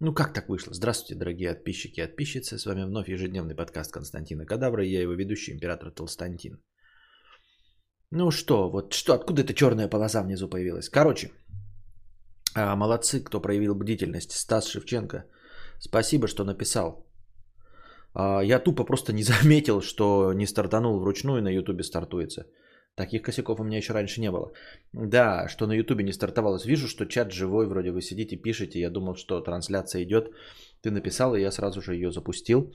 Ну как так вышло? Здравствуйте, дорогие подписчики и подписчицы. С вами вновь ежедневный подкаст Константина Кадавра я его ведущий, император Толстантин. Ну что, вот что, откуда эта черная полоса внизу появилась? Короче, а, молодцы, кто проявил бдительность. Стас Шевченко, спасибо, что написал. А, я тупо просто не заметил, что не стартанул вручную, на ютубе стартуется. Таких косяков у меня еще раньше не было. Да, что на Ютубе не стартовалось. Вижу, что чат живой, вроде вы сидите, пишете. Я думал, что трансляция идет. Ты написал, и я сразу же ее запустил.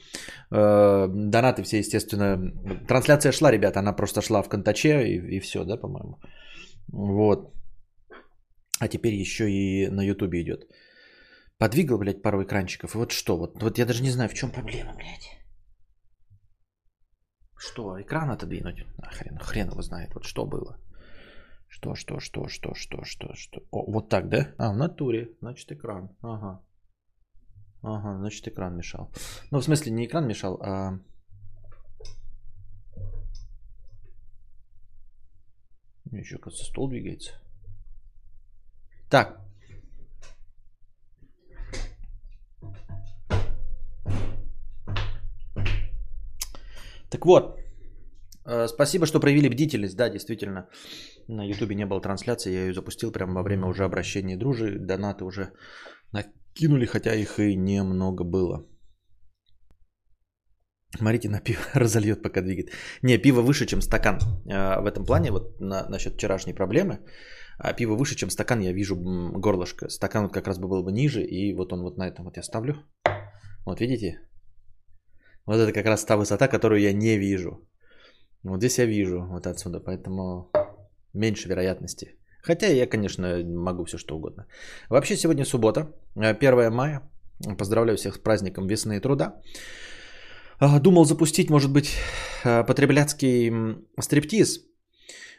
Э, донаты все, естественно. Трансляция шла, ребята, она просто шла в контаче и, и все, да, по-моему. Вот. А теперь еще и на Ютубе идет. Подвигал, блядь, пару экранчиков. И вот что, вот, вот я даже не знаю, в чем проблема, блядь. Что, экран отодвинуть? А хрен, хрен его знает, вот что было. Что, что, что, что, что, что, что. О, вот так, да? А, в натуре. Значит, экран. Ага. Ага, значит, экран мешал. Ну, в смысле, не экран мешал, а... Еще, кажется, стол двигается. Так, Так вот, э, спасибо, что проявили бдительность. Да, действительно, на Ютубе не было трансляции, я ее запустил прямо во время уже обращения дружи. Донаты уже накинули, хотя их и немного было. Смотрите, на пиво разольет, пока двигает. Не, пиво выше, чем стакан. Э, в этом плане, вот на, насчет вчерашней проблемы, а пиво выше, чем стакан, я вижу горлышко. Стакан вот как раз бы был бы ниже, и вот он вот на этом вот я ставлю. Вот видите, вот это как раз та высота, которую я не вижу. Вот здесь я вижу вот отсюда, поэтому меньше вероятности. Хотя я, конечно, могу все что угодно. Вообще сегодня суббота, 1 э, мая. Поздравляю всех с праздником весны и труда. А, думал запустить, может быть, э, потребляцкий стриптиз.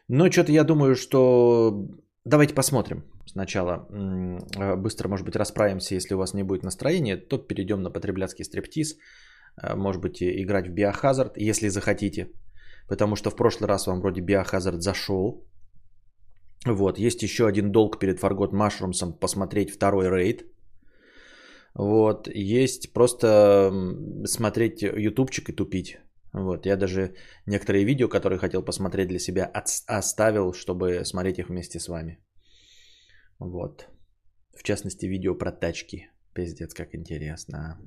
Но что-то я думаю, что давайте посмотрим. Сначала э, быстро, может быть, расправимся, если у вас не будет настроения, то перейдем на потребляцкий стриптиз. Э, может быть, играть в Biohazard, если захотите. Потому что в прошлый раз вам вроде Biohazard зашел. Вот, есть еще один долг перед Forgot Mushrooms посмотреть второй рейд. Вот, есть просто смотреть ютубчик и тупить. Вот, я даже некоторые видео, которые хотел посмотреть для себя, оставил, чтобы смотреть их вместе с вами. Вот. В частности, видео про тачки. Пиздец, как интересно.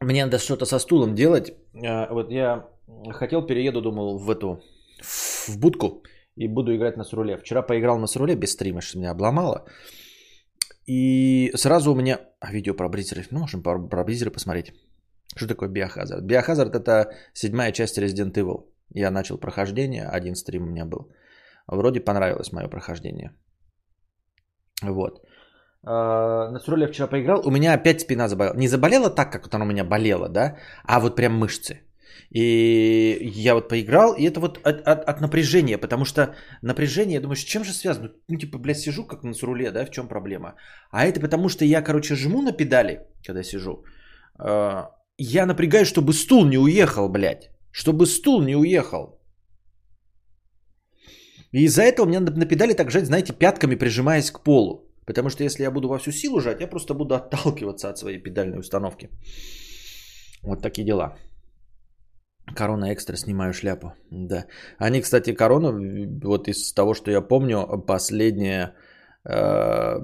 Мне надо что-то со стулом делать. А, вот я хотел, перееду, думал, в эту, в будку и буду играть на сруле. Вчера поиграл на сруле без стрима, что меня обломало. И сразу у меня... А, видео про бризеры. Ну, можем про, бризеры посмотреть. Что такое Biohazard? Biohazard это седьмая часть Resident Evil. Я начал прохождение, один стрим у меня был. Вроде понравилось мое прохождение. Вот. А, на Суруле вчера поиграл, у меня опять спина заболела. Не заболела так, как вот она у меня болела, да, а вот прям мышцы. И я вот поиграл, и это вот от, от, от напряжения, потому что напряжение, я думаю, с чем же связано? Ну, типа, блядь, сижу как на руле, да, в чем проблема? А это потому что я, короче, жму на педали, когда сижу. Э, я напрягаюсь, чтобы стул не уехал, блядь. Чтобы стул не уехал. И из-за этого меня на, на педали так жать, знаете, пятками прижимаясь к полу. Потому что если я буду во всю силу жать, я просто буду отталкиваться от своей педальной установки. Вот такие дела. Корона экстра, снимаю шляпу. Да. Они, кстати, корона, вот из того, что я помню, последние, э,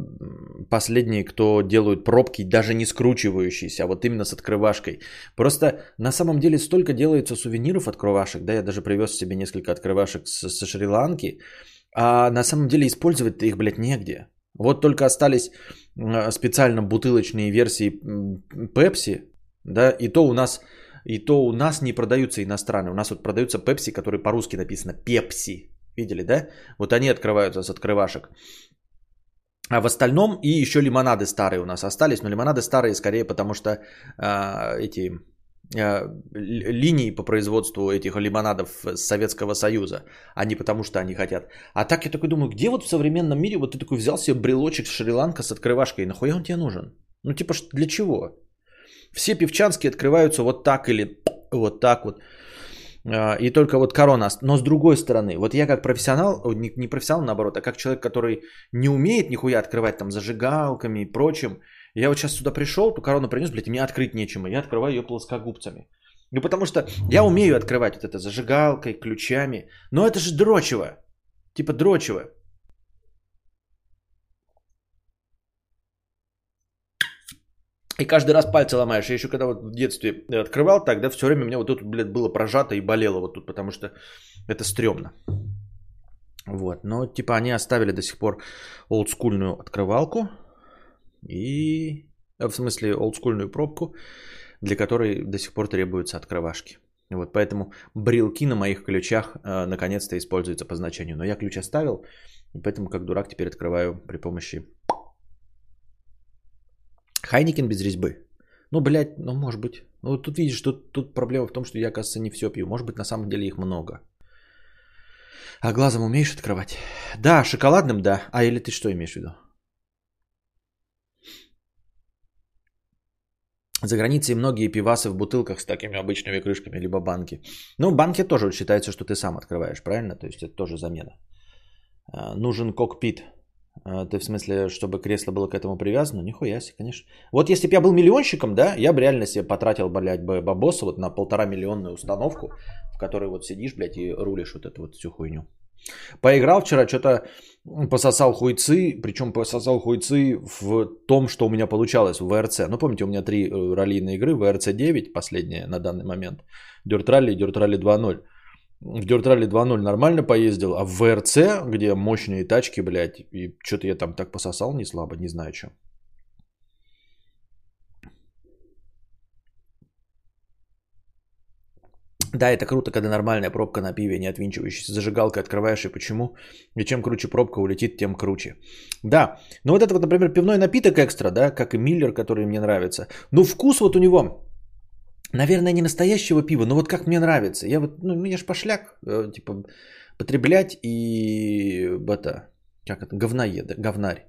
последние, кто делают пробки, даже не скручивающиеся, а вот именно с открывашкой. Просто на самом деле столько делается сувениров открывашек, да, я даже привез себе несколько открывашек со, со Шри-Ланки, а на самом деле использовать их, блядь, негде. Вот только остались специально бутылочные версии Pepsi, да, и то у нас, и то у нас не продаются иностранные. У нас вот продаются Pepsi, которые по-русски написано Пепси. Видели, да? Вот они открываются с открывашек. А в остальном и еще лимонады старые у нас остались, но лимонады старые скорее потому что э, эти линии по производству этих лимонадов Советского Союза, а не потому что они хотят. А так я такой думаю, где вот в современном мире вот ты такой взял себе брелочек Шри-Ланка с открывашкой, нахуя он тебе нужен? Ну типа для чего? Все певчанские открываются вот так или вот так вот. А, и только вот корона. Но с другой стороны, вот я как профессионал, не профессионал наоборот, а как человек, который не умеет нихуя открывать там зажигалками и прочим, я вот сейчас сюда пришел, ту корону принес, блядь, и мне открыть нечем, и я открываю ее плоскогубцами. Ну потому что я умею открывать вот это зажигалкой, ключами, но это же дрочево. Типа дрочево. И каждый раз пальцы ломаешь. Я еще когда вот в детстве открывал, тогда все время у меня вот тут, блядь, было прожато и болело вот тут, потому что это стрёмно. Вот, но типа они оставили до сих пор олдскульную открывалку и, в смысле, олдскульную пробку, для которой до сих пор требуются открывашки. Вот поэтому брелки на моих ключах э, наконец-то используются по значению. Но я ключ оставил, и поэтому как дурак теперь открываю при помощи Хайникен без резьбы. Ну, блядь, ну, может быть. Ну, тут видишь, тут, тут проблема в том, что я, кажется, не все пью. Может быть, на самом деле их много. А глазом умеешь открывать? Да, шоколадным, да. А или ты что имеешь в виду? За границей многие пивасы в бутылках с такими обычными крышками, либо банки. Ну, банки тоже считается, что ты сам открываешь, правильно? То есть это тоже замена. А, нужен кокпит. А, ты в смысле, чтобы кресло было к этому привязано? Нихуя себе, конечно. Вот если бы я был миллионщиком, да, я бы реально себе потратил, блядь, бабоса вот на полтора миллионную установку, в которой вот сидишь, блядь, и рулишь вот эту вот всю хуйню. Поиграл вчера, что-то пососал хуйцы, причем пососал хуйцы в том, что у меня получалось в ВРЦ. Ну, помните, у меня три э, раллийные игры, ВРЦ 9, последняя на данный момент, Dirt Rally и Dirt Rally 2.0 в Dirt Rally 2.0 нормально поездил, а в ВРЦ, где мощные тачки, блядь, и что-то я там так пососал не слабо, не знаю что. Да, это круто, когда нормальная пробка на пиве, не отвинчивающаяся. Зажигалкой открываешь, и почему? И чем круче пробка улетит, тем круче. Да, ну вот это вот, например, пивной напиток экстра, да, как и Миллер, который мне нравится. Ну вкус вот у него, Наверное, не настоящего пива, но вот как мне нравится. Я вот, ну, я ж пошляк, э, типа, потреблять и, это, как это, говноед, говнарь.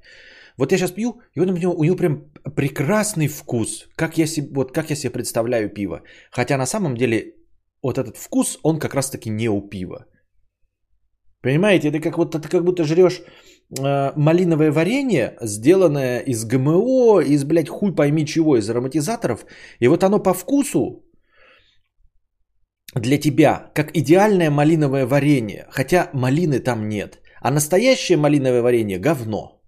Вот я сейчас пью, и вот у него, у него прям прекрасный вкус, как я, себе, вот как я себе представляю пиво. Хотя на самом деле вот этот вкус, он как раз таки не у пива. Понимаете, это как, вот, это как будто жрешь э, малиновое варенье, сделанное из ГМО, из, блядь, хуй пойми чего, из ароматизаторов. И вот оно по вкусу для тебя, как идеальное малиновое варенье. Хотя малины там нет. А настоящее малиновое варенье – говно.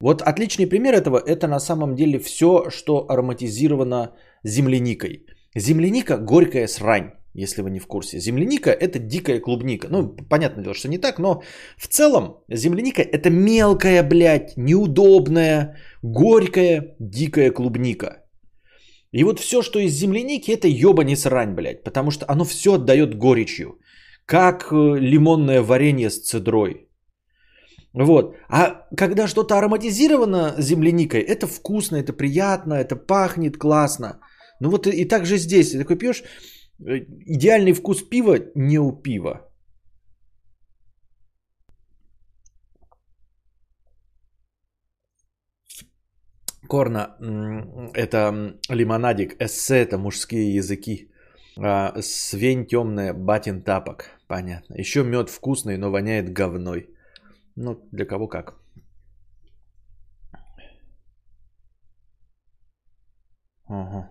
Вот отличный пример этого – это на самом деле все, что ароматизировано земляникой. Земляника – горькая срань если вы не в курсе. Земляника – это дикая клубника. Ну, понятное дело, что не так, но в целом земляника – это мелкая, блядь, неудобная, горькая, дикая клубника. И вот все, что из земляники, это ебани срань, блядь, потому что оно все отдает горечью, как э, лимонное варенье с цедрой. Вот. А когда что-то ароматизировано земляникой, это вкусно, это приятно, это пахнет классно. Ну вот и, и так же здесь. Ты такой пьешь, идеальный вкус пива не у пива. Корна – это лимонадик, эссе – это мужские языки. А, свень темная, батин тапок. Понятно. Еще мед вкусный, но воняет говной. Ну, для кого как. Ага.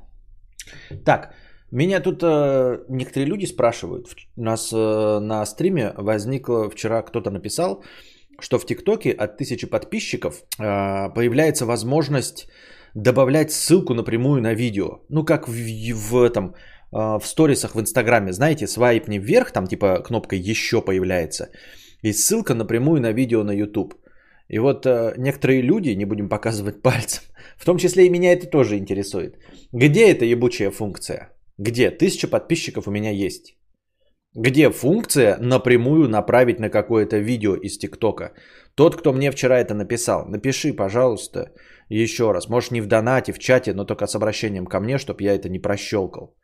Так, меня тут э, некоторые люди спрашивают. У нас э, на стриме возникло вчера кто-то написал, что в ТикТоке от тысячи подписчиков э, появляется возможность добавлять ссылку напрямую на видео. Ну, как в, в этом э, в сторисах в Инстаграме, знаете, свайпни вверх, там типа кнопка еще появляется, и ссылка напрямую на видео на YouTube. И вот э, некоторые люди, не будем показывать пальцем, в том числе и меня это тоже интересует. Где эта ебучая функция? Где? Тысяча подписчиков у меня есть. Где функция напрямую направить на какое-то видео из ТикТока? Тот, кто мне вчера это написал, напиши, пожалуйста, еще раз. Может, не в донате, в чате, но только с обращением ко мне, чтобы я это не прощелкал.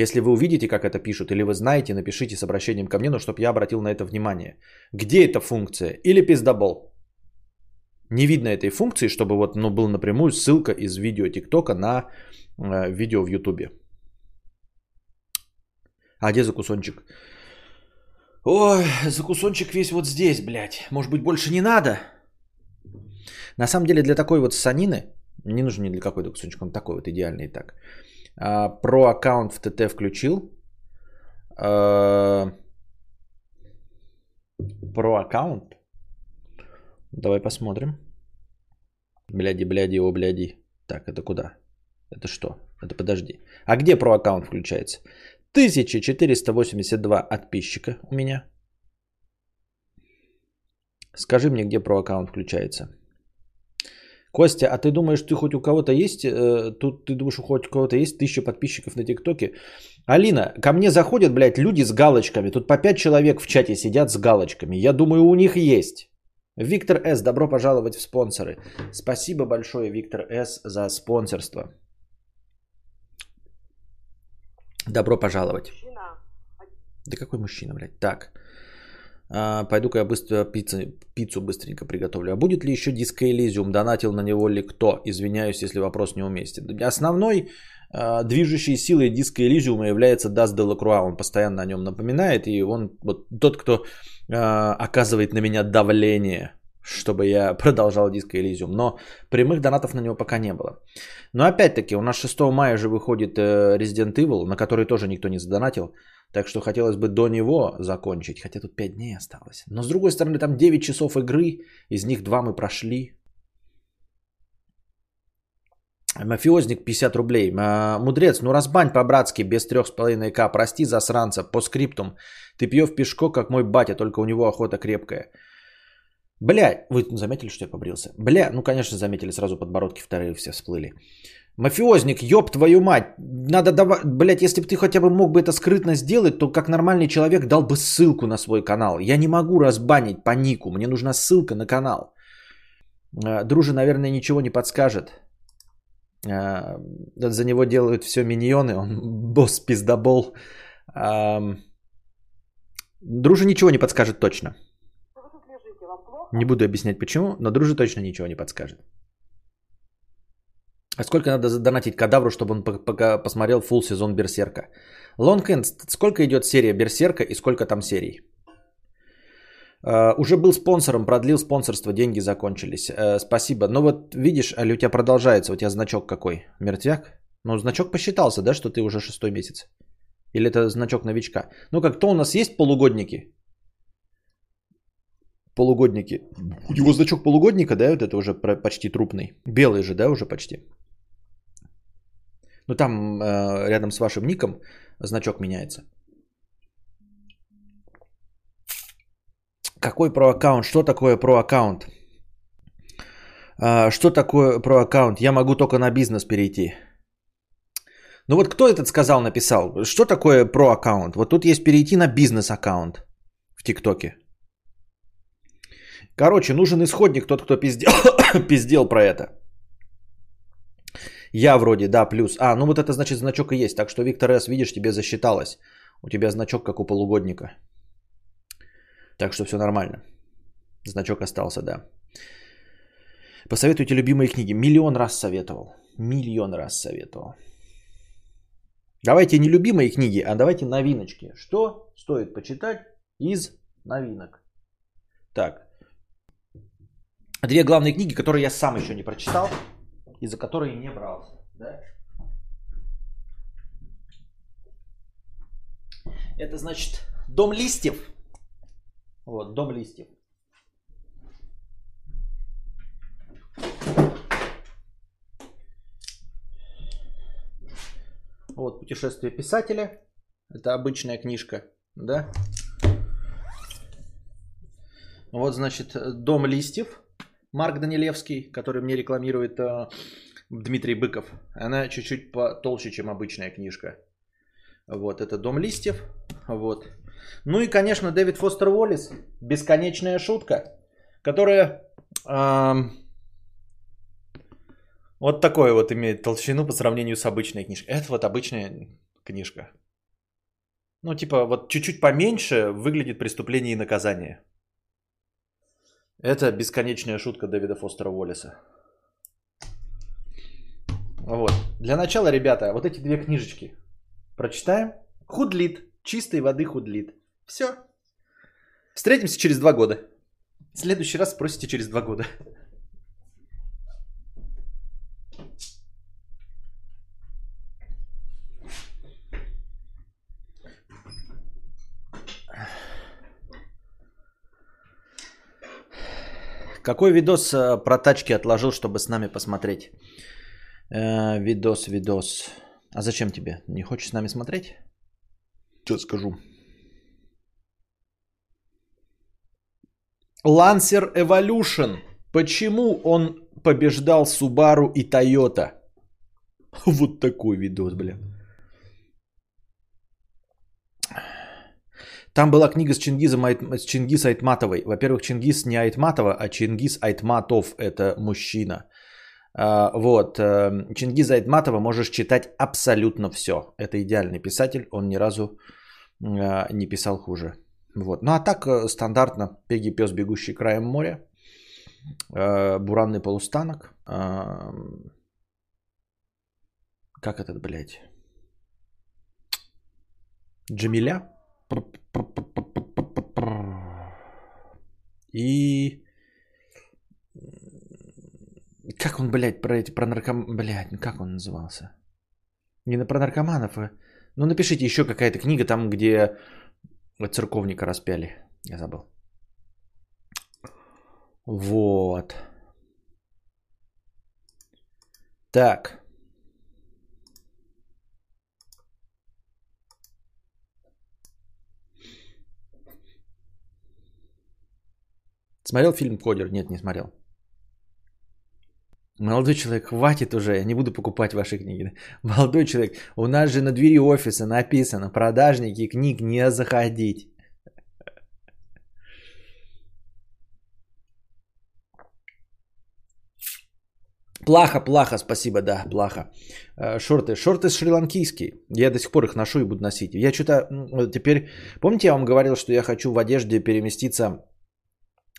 Если вы увидите, как это пишут, или вы знаете, напишите с обращением ко мне, но чтобы я обратил на это внимание. Где эта функция? Или пиздобол? Не видно этой функции, чтобы вот ну, был напрямую ссылка из видео ТикТока на э, видео в Ютубе. А где за кусончик? Ой, за кусончик весь вот здесь, блядь. Может быть, больше не надо? На самом деле, для такой вот санины, не нужен ни для какой-то кусочек, он такой вот идеальный и так. А, про аккаунт в ТТ включил. А, про аккаунт. Давай посмотрим. Бляди, бляди, о, бляди. Так, это куда? Это что? Это подожди. А где про аккаунт включается? 1482 подписчика у меня. Скажи мне, где про аккаунт включается. Костя, а ты думаешь, ты хоть у кого-то есть, э, тут ты думаешь, хоть у кого-то есть тысяча подписчиков на ТикТоке? Алина, ко мне заходят, блядь, люди с галочками. Тут по пять человек в чате сидят с галочками. Я думаю, у них есть. Виктор С, добро пожаловать в спонсоры. Спасибо большое, Виктор С, за спонсорство. Добро пожаловать. Мужчина. Да какой мужчина, блядь? Так. А, пойду-ка я быстро пиццу, пиццу быстренько приготовлю. А будет ли еще Disco Elysium? Донатил на него ли кто? Извиняюсь, если вопрос неуместен. Основной а, движущей силой диска Элизиума является Даст Делакруа. Он постоянно о нем напоминает. И он вот тот, кто а, оказывает на меня давление, чтобы я продолжал диско Элизиум. Но прямых донатов на него пока не было. Но опять-таки, у нас 6 мая же выходит э, Resident Evil, на который тоже никто не задонатил. Так что хотелось бы до него закончить, хотя тут 5 дней осталось. Но с другой стороны, там 9 часов игры, из них 2 мы прошли. Мафиозник 50 рублей. Мудрец, ну разбань по-братски, без 3,5к. Прости, засранца, по скриптум. Ты пьешь пешко, как мой батя, только у него охота крепкая. Бля, вы заметили, что я побрился? Бля, ну конечно заметили, сразу подбородки вторые все всплыли. Мафиозник, ёб твою мать. Надо давать, блядь, если бы ты хотя бы мог бы это скрытно сделать, то как нормальный человек дал бы ссылку на свой канал. Я не могу разбанить по нику, мне нужна ссылка на канал. А, Дружи, наверное, ничего не подскажет. А, за него делают все миньоны, он босс пиздобол. Дружи ничего не подскажет точно. Не буду объяснять почему, но Дружи точно ничего не подскажет. А сколько надо задонатить кадавру, чтобы он пока посмотрел фул сезон Берсерка? Лонгхенд, сколько идет серия Берсерка и сколько там серий? Uh, уже был спонсором, продлил спонсорство, деньги закончились. Uh, спасибо. Но вот видишь, Али, у тебя продолжается, у тебя значок какой? Мертвяк? Ну, значок посчитался, да, что ты уже шестой месяц? Или это значок новичка? Ну, как то у нас есть полугодники? Полугодники. У него значок полугодника, да, вот это уже почти трупный. Белый же, да, уже почти. Ну там э, рядом с вашим ником значок меняется. Какой про аккаунт? Что такое про аккаунт? А, что такое про аккаунт? Я могу только на бизнес перейти. Ну вот кто этот сказал, написал? Что такое про аккаунт? Вот тут есть перейти на бизнес аккаунт в ТикТоке. Короче, нужен исходник, тот, кто пиздел, пиздел про это. Я вроде, да, плюс. А, ну вот это значит значок и есть. Так что, Виктор С, видишь, тебе засчиталось. У тебя значок, как у полугодника. Так что все нормально. Значок остался, да. Посоветуйте любимые книги. Миллион раз советовал. Миллион раз советовал. Давайте не любимые книги, а давайте новиночки. Что стоит почитать из новинок? Так. Две главные книги, которые я сам еще не прочитал и за которые не брался. Да? Это значит дом листьев. Вот, дом листьев. Вот путешествие писателя. Это обычная книжка, да? Вот, значит, дом листьев. Марк Данилевский, который мне рекламирует э, Дмитрий Быков. Она чуть-чуть потолще, чем обычная книжка. Вот, это «Дом листьев». Вот. Ну и, конечно, Дэвид Фостер Уоллес. «Бесконечная шутка», которая э, вот такое вот имеет толщину по сравнению с обычной книжкой. Это вот обычная книжка. Ну, типа, вот чуть-чуть поменьше выглядит «Преступление и наказание». Это бесконечная шутка Дэвида Фостера Уоллеса. Вот. Для начала, ребята, вот эти две книжечки прочитаем. Худлит. Чистой воды худлит. Все. Встретимся через два года. В следующий раз спросите через два года. Какой видос э, про тачки отложил, чтобы с нами посмотреть? Э, видос, видос. А зачем тебе? Не хочешь с нами смотреть? Что скажу? Lancer Evolution. Почему он побеждал Subaru и Toyota? Вот такой видос, бля. Там была книга с Чингизом, с Чингис Айтматовой. Во-первых, Чингис не Айтматова, а Чингис Айтматов – это мужчина. А, вот. Э, Чингиза Айтматова можешь читать абсолютно все. Это идеальный писатель, он ни разу а, не писал хуже. Вот. Ну а так э, стандартно Пеги пес, бегущий краем моря, э, буранный полустанок, как этот, блядь, Джамиля, и как он, блядь, про эти, про нарком... Блядь, как он назывался? Не про наркоманов, а... Ну, напишите еще какая-то книга там, где церковника распяли. Я забыл. Вот. Так. Смотрел фильм «Кодер»? Нет, не смотрел. Молодой человек, хватит уже, я не буду покупать ваши книги. Молодой человек, у нас же на двери офиса написано, продажники книг не заходить. Плохо, плохо, спасибо, да, плохо. Э, шорты. Шорты шри-ланкийские. Я до сих пор их ношу и буду носить. Я что-то теперь... Помните, я вам говорил, что я хочу в одежде переместиться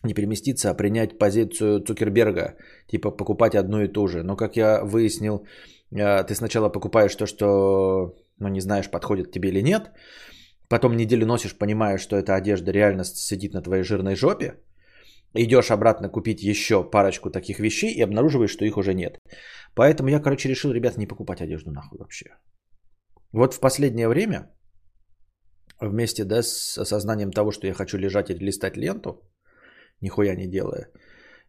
не переместиться, а принять позицию Цукерберга, типа покупать одно и то же. Но как я выяснил, э, ты сначала покупаешь то, что ну, не знаешь, подходит тебе или нет, потом неделю носишь, понимаешь, что эта одежда реально сидит на твоей жирной жопе, идешь обратно купить еще парочку таких вещей и обнаруживаешь, что их уже нет. Поэтому я, короче, решил, ребят, не покупать одежду нахуй вообще. Вот в последнее время, вместе да, с осознанием того, что я хочу лежать и листать ленту, нихуя не делая.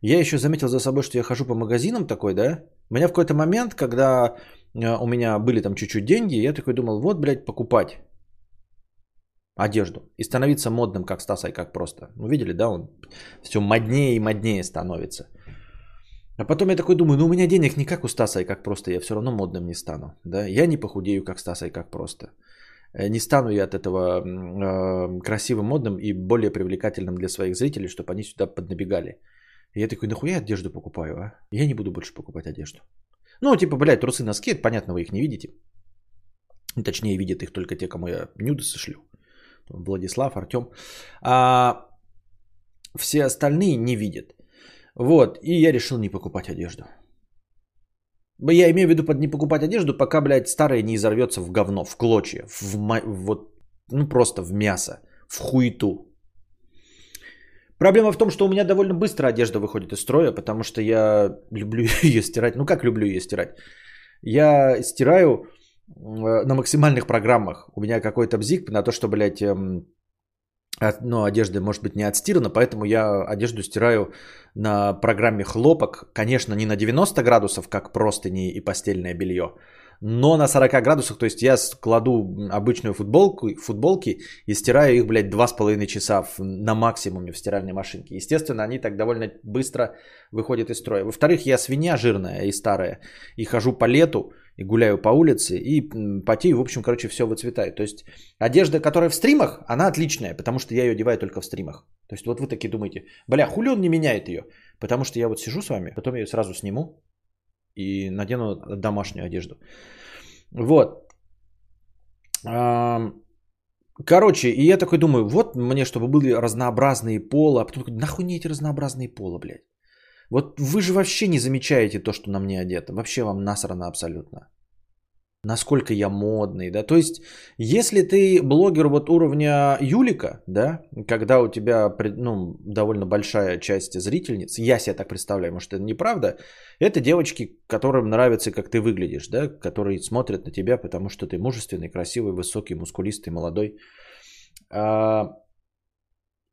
Я еще заметил за собой, что я хожу по магазинам такой, да. У меня в какой-то момент, когда э, у меня были там чуть-чуть деньги, я такой думал, вот, блядь, покупать одежду и становиться модным, как Стасай, как просто. Ну, видели, да, он все моднее и моднее становится. А потом я такой думаю, ну у меня денег не как у Стаса и как просто, я все равно модным не стану. Да? Я не похудею, как Стаса и как просто. Э, не стану я от этого э, красивым, модным и более привлекательным для своих зрителей, чтобы они сюда поднабегали. И я такой, нахуя одежду покупаю, а? Я не буду больше покупать одежду. Ну, типа, блядь, трусы, носки, это понятно, вы их не видите. Точнее, видят их только те, кому я нюды сошлю. Владислав, Артем. А все остальные не видят. Вот, и я решил не покупать одежду. Я имею в виду под не покупать одежду, пока, блядь, старая не изорвется в говно, в клочья, в, вот, ну просто в мясо, в хуету. Проблема в том, что у меня довольно быстро одежда выходит из строя, потому что я люблю ее стирать. Ну как люблю ее стирать? Я стираю э, на максимальных программах. У меня какой-то бзик на то, что, блядь, эм, ну, одежда может быть не отстирана, поэтому я одежду стираю на программе хлопок. Конечно, не на 90 градусов, как простыни и постельное белье, но на 40 градусах, то есть я кладу обычную футболку, футболки и стираю их, блядь, 2,5 часа на максимуме в стиральной машинке. Естественно, они так довольно быстро выходят из строя. Во-вторых, я свинья жирная и старая, и хожу по лету, и гуляю по улице, и потею, в общем, короче, все выцветает. То есть одежда, которая в стримах, она отличная, потому что я ее одеваю только в стримах. То есть вот вы такие думаете, бля, хули он не меняет ее? Потому что я вот сижу с вами, потом я ее сразу сниму и надену домашнюю одежду. Вот. Короче, и я такой думаю, вот мне, чтобы были разнообразные пола, а потом такой, нахуй не эти разнообразные пола, блядь. Вот вы же вообще не замечаете то, что на мне одето. Вообще вам насрано абсолютно. насколько я модный, да, то есть, если ты блогер вот уровня Юлика, да, когда у тебя, ну, довольно большая часть зрительниц, я себе так представляю, может, это неправда, это девочки, которым нравится, как ты выглядишь, да, которые смотрят на тебя, потому что ты мужественный, красивый, высокий, мускулистый, молодой. А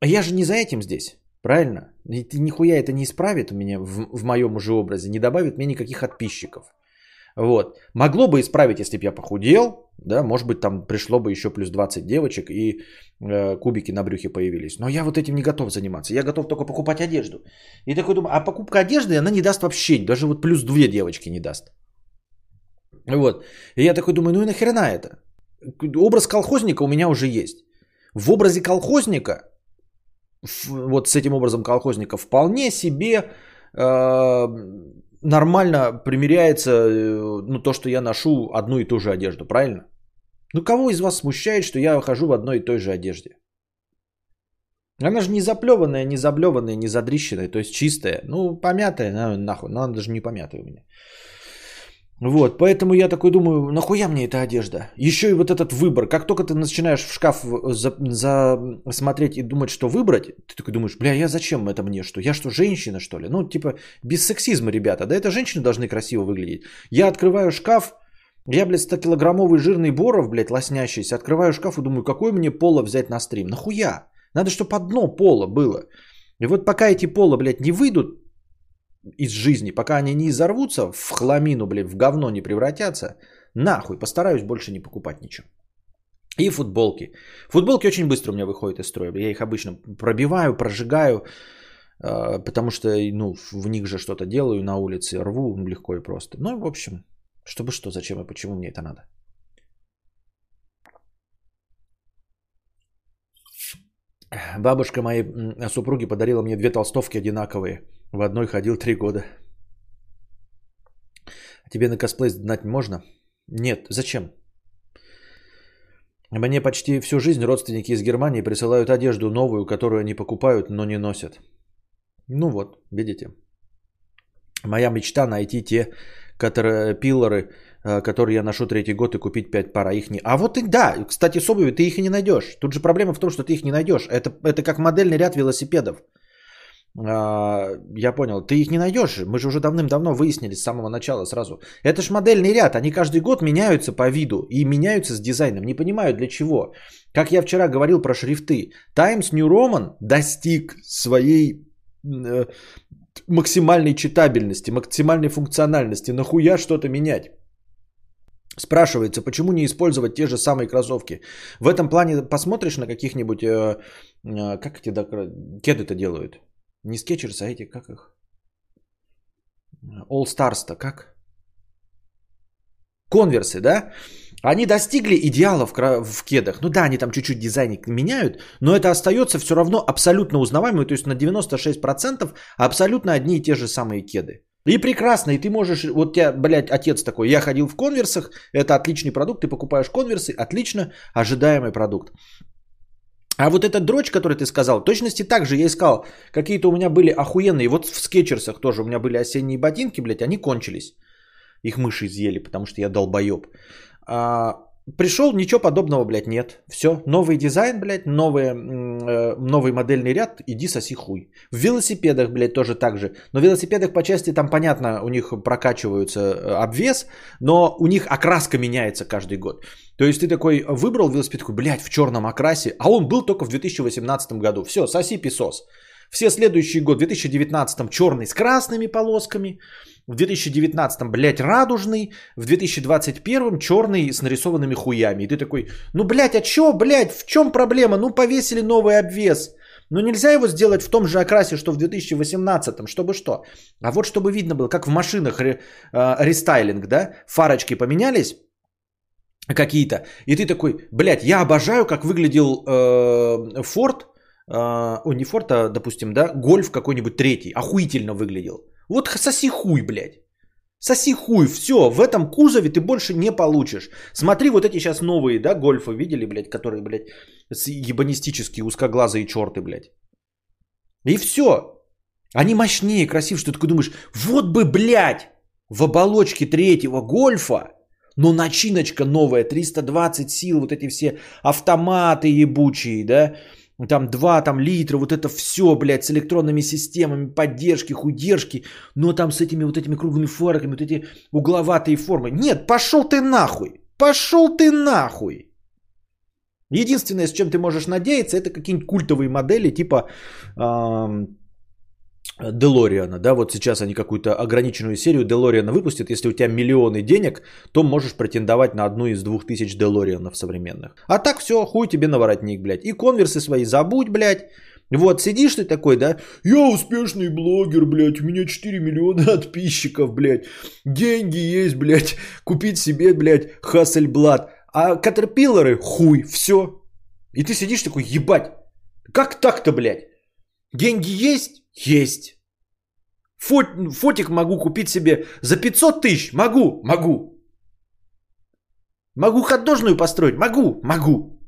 я же не за этим здесь. Правильно? И нихуя это не исправит у меня в, в моем уже образе, не добавит мне никаких подписчиков. Вот. Могло бы исправить, если бы я похудел, да, может быть, там пришло бы еще плюс 20 девочек и э, кубики на брюхе появились. Но я вот этим не готов заниматься. Я готов только покупать одежду. И такой думаю, а покупка одежды, она не даст вообще, даже вот плюс две девочки не даст. Вот. И я такой думаю, ну и нахрена это? Образ колхозника у меня уже есть. В образе колхозника, вот с этим образом колхозника, вполне себе э, нормально примеряется э, ну, то, что я ношу одну и ту же одежду, правильно? Ну кого из вас смущает, что я хожу в одной и той же одежде? Она же не заплеванная, не заблеванная, не задрищенная, то есть чистая. Ну, помятая, на, нахуй, но она даже не помятая у меня. Вот, поэтому я такой думаю, нахуя мне эта одежда? Еще и вот этот выбор. Как только ты начинаешь в шкаф за, за смотреть и думать, что выбрать, ты такой думаешь, бля, я зачем это мне что? Я что, женщина, что ли? Ну, типа, без сексизма, ребята. Да это женщины должны красиво выглядеть. Я открываю шкаф, я, блядь, 100-килограммовый жирный боров, блядь, лоснящийся, открываю шкаф и думаю, какой мне поло взять на стрим? Нахуя? Надо, чтобы одно поло было. И вот пока эти пола, блядь, не выйдут, из жизни, пока они не изорвутся в хламину, блин, в говно не превратятся, нахуй, постараюсь больше не покупать ничего. И футболки. Футболки очень быстро у меня выходят из строя. Я их обычно пробиваю, прожигаю, а, потому что ну, в них же что-то делаю на улице, рву легко и просто. Ну, в общем, чтобы что, зачем и почему мне это надо. Бабушка моей супруги подарила мне две толстовки одинаковые. В одной ходил три года. А тебе на косплей знать можно? Нет. Зачем? Мне почти всю жизнь родственники из Германии присылают одежду новую, которую они покупают, но не носят. Ну вот, видите. Моя мечта найти те которые, пилоры, э, которые я ношу третий год и купить 5 пар, а их не... А вот и да, кстати, с обувью ты их и не найдешь. Тут же проблема в том, что ты их не найдешь. Это, это как модельный ряд велосипедов. А, я понял, ты их не найдешь. Мы же уже давным-давно выяснили с самого начала сразу. Это ж модельный ряд, они каждый год меняются по виду и меняются с дизайном. Не понимаю для чего. Как я вчера говорил про шрифты. Times New Roman достиг своей э, максимальной читабельности, максимальной функциональности. Нахуя что-то менять? Спрашивается, почему не использовать те же самые кроссовки? В этом плане посмотришь на каких-нибудь, э, э, как эти да, кеды это делают? Не скетчерс, а эти, как их? All Stars-то как? Конверсы, да? Они достигли идеалов в кедах. Ну да, они там чуть-чуть дизайник меняют, но это остается все равно абсолютно узнаваемым, то есть на 96% абсолютно одни и те же самые кеды. И прекрасно, и ты можешь, вот тебя, блядь, отец такой, я ходил в конверсах, это отличный продукт, ты покупаешь конверсы, отлично, ожидаемый продукт. А вот этот дрочь, который ты сказал, в точности так же я искал. Какие-то у меня были охуенные. Вот в скетчерсах тоже у меня были осенние ботинки, блядь, они кончились. Их мыши изъели, потому что я долбоеб. А, пришел, ничего подобного, блядь, нет. Все, новый дизайн, блядь, новый, э, новый модельный ряд, иди соси хуй. В велосипедах, блядь, тоже так же. Но в велосипедах по части там, понятно, у них прокачиваются э, обвес, но у них окраска меняется каждый год. То есть ты такой выбрал велосипед, такой, блядь, в черном окрасе, а он был только в 2018 году. Все, соси песос. Все следующие год, в 2019 черный с красными полосками, в 2019, блядь, радужный. В 2021 черный с нарисованными хуями. И ты такой, ну, блядь, а чё, блядь, в чем проблема? Ну, повесили новый обвес. Ну, нельзя его сделать в том же окрасе, что в 2018, чтобы что? А вот чтобы видно было, как в машинах ре, э, рестайлинг, да? Фарочки поменялись какие-то. И ты такой, блядь, я обожаю, как выглядел э, Ford, э, о, не Ford, а, допустим, да, Гольф какой-нибудь третий, охуительно выглядел. Вот соси хуй, блядь. Соси хуй, все, в этом кузове ты больше не получишь. Смотри, вот эти сейчас новые, да, гольфы видели, блядь, которые, блядь, ебанистические, узкоглазые черты, блядь. И все. Они мощнее, красивее, что ты такой думаешь, вот бы, блядь, в оболочке третьего гольфа Но начиночка новая, 320 сил, вот эти все автоматы ебучие, да, там 2 там, литра, вот это все, блядь, с электронными системами, поддержки, худержки, но там с этими вот этими круглыми фарками, вот эти угловатые формы. Нет, пошел ты нахуй, пошел ты нахуй. Единственное, с чем ты можешь надеяться, это какие-нибудь культовые модели типа эм, Делориана, да, вот сейчас они какую-то ограниченную серию Делориана выпустят, если у тебя миллионы денег, то можешь претендовать на одну из двух тысяч Делорианов современных. А так все, хуй тебе на воротник, блядь. И конверсы свои забудь, блядь. Вот, сидишь ты такой, да, я успешный блогер, блядь, у меня 4 миллиона подписчиков, блядь, деньги есть, блядь, купить себе, блядь, Хассельблад, а катерпиллеры, хуй, все. И ты сидишь такой, ебать, как так-то, блядь? Деньги есть? Есть. Фот, фотик могу купить себе за 500 тысяч? Могу, могу. Могу ходожную построить? Могу, могу.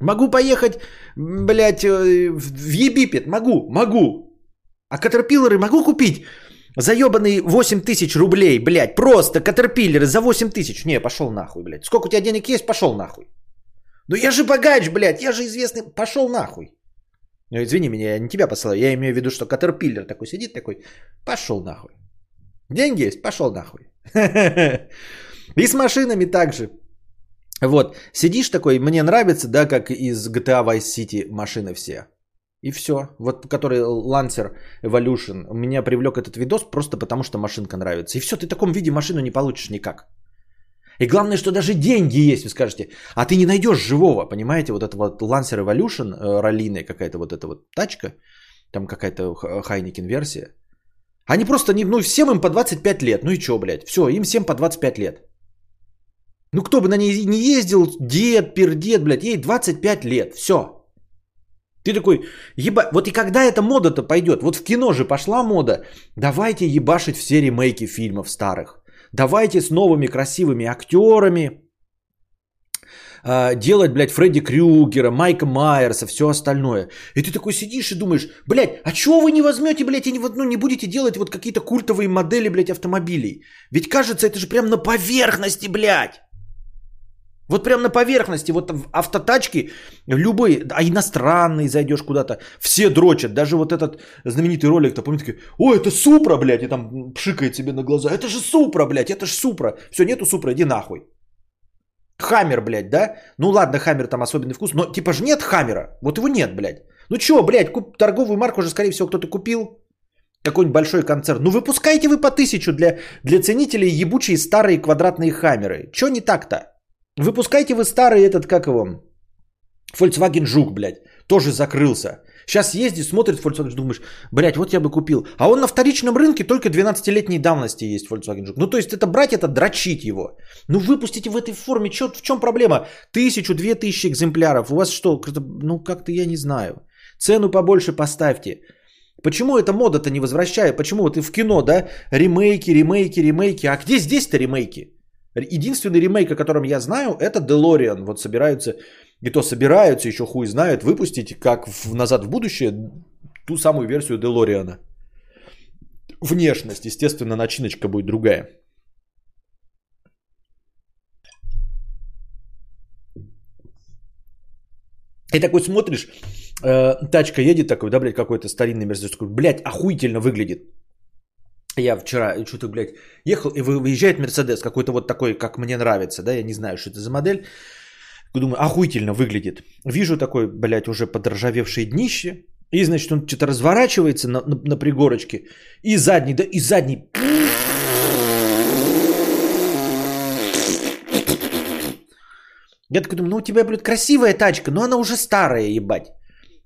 Могу поехать, блядь, э, в Ебипет? Могу, могу. А катерпиллеры могу купить за ебаные 8 тысяч рублей, блядь, просто катерпиллеры за 8 тысяч. Не, пошел нахуй, блядь. Сколько у тебя денег есть, пошел нахуй. Ну я же богач, блядь, я же известный, пошел нахуй. Ну, извини меня, я не тебя посылаю. Я имею в виду, что Катерпиллер такой сидит, такой, пошел нахуй. Деньги есть, пошел нахуй. И с машинами также. Вот, сидишь такой, мне нравится, да, как из GTA Vice City машины все. И все. Вот который Lancer Evolution. Меня привлек этот видос просто потому, что машинка нравится. И все, ты в таком виде машину не получишь никак. И главное, что даже деньги есть, вы скажете. А ты не найдешь живого, понимаете? Вот это вот Lancer Evolution, э, раллиная какая-то вот эта вот тачка, там какая-то Хайникин версия. Они просто, не, ну всем им по 25 лет. Ну и что, блядь? Все, им всем по 25 лет. Ну кто бы на ней не ездил, дед, пердед, блядь, ей 25 лет. Все. Ты такой, еба... Вот и когда эта мода-то пойдет? Вот в кино же пошла мода. Давайте ебашить все ремейки фильмов старых. Давайте с новыми красивыми актерами э, делать, блядь, Фредди Крюгера, Майка Майерса, все остальное. И ты такой сидишь и думаешь, блядь, а чего вы не возьмете, блядь, и не, ну, не будете делать вот какие-то культовые модели, блядь, автомобилей? Ведь кажется, это же прям на поверхности, блядь. Вот прям на поверхности, вот в автотачки, любой, а иностранный зайдешь куда-то, все дрочат. Даже вот этот знаменитый ролик-то, помните, о, это Супра, блядь, и там пшикает себе на глаза. Это же Супра, блядь, это же Супра. Все, нету Супра, иди нахуй. Хаммер, блядь, да? Ну ладно, Хаммер там особенный вкус, но типа же нет Хаммера. Вот его нет, блядь. Ну чё, блядь, куп, торговую марку уже, скорее всего, кто-то купил. Какой-нибудь большой концерн. Ну выпускайте вы по тысячу для, для ценителей ебучие старые квадратные Хаммеры. Чё не так-то? Выпускайте вы старый этот, как его, Volkswagen Жук, блядь, тоже закрылся. Сейчас ездит, смотрит Volkswagen, думаешь, блядь, вот я бы купил. А он на вторичном рынке только 12-летней давности есть Volkswagen Жук. Ну, то есть это брать, это дрочить его. Ну, выпустите в этой форме, чё, в чем проблема? Тысячу, две тысячи экземпляров. У вас что, ну, как-то я не знаю. Цену побольше поставьте. Почему эта мода-то не возвращает? Почему вот и в кино, да, ремейки, ремейки, ремейки. А где здесь-то ремейки? Единственный ремейк, о котором я знаю, это DeLorean. Вот собираются, и то собираются, еще хуй знают, выпустить, как в «Назад в будущее», ту самую версию DeLorean. Внешность, естественно, начиночка будет другая. И такой смотришь, э, тачка едет такой, да, блядь, какой-то старинный Мерседес, такой, блядь, охуительно выглядит. Я вчера что-то, блядь, ехал, и выезжает Мерседес, какой-то вот такой, как мне нравится, да, я не знаю, что это за модель. Думаю, охуительно выглядит. Вижу такой, блядь, уже подржавевшее днище. И, значит, он что-то разворачивается на, на, на пригорочке. И задний, да, и задний. Я такой думаю, ну у тебя, блядь, красивая тачка, но она уже старая, ебать.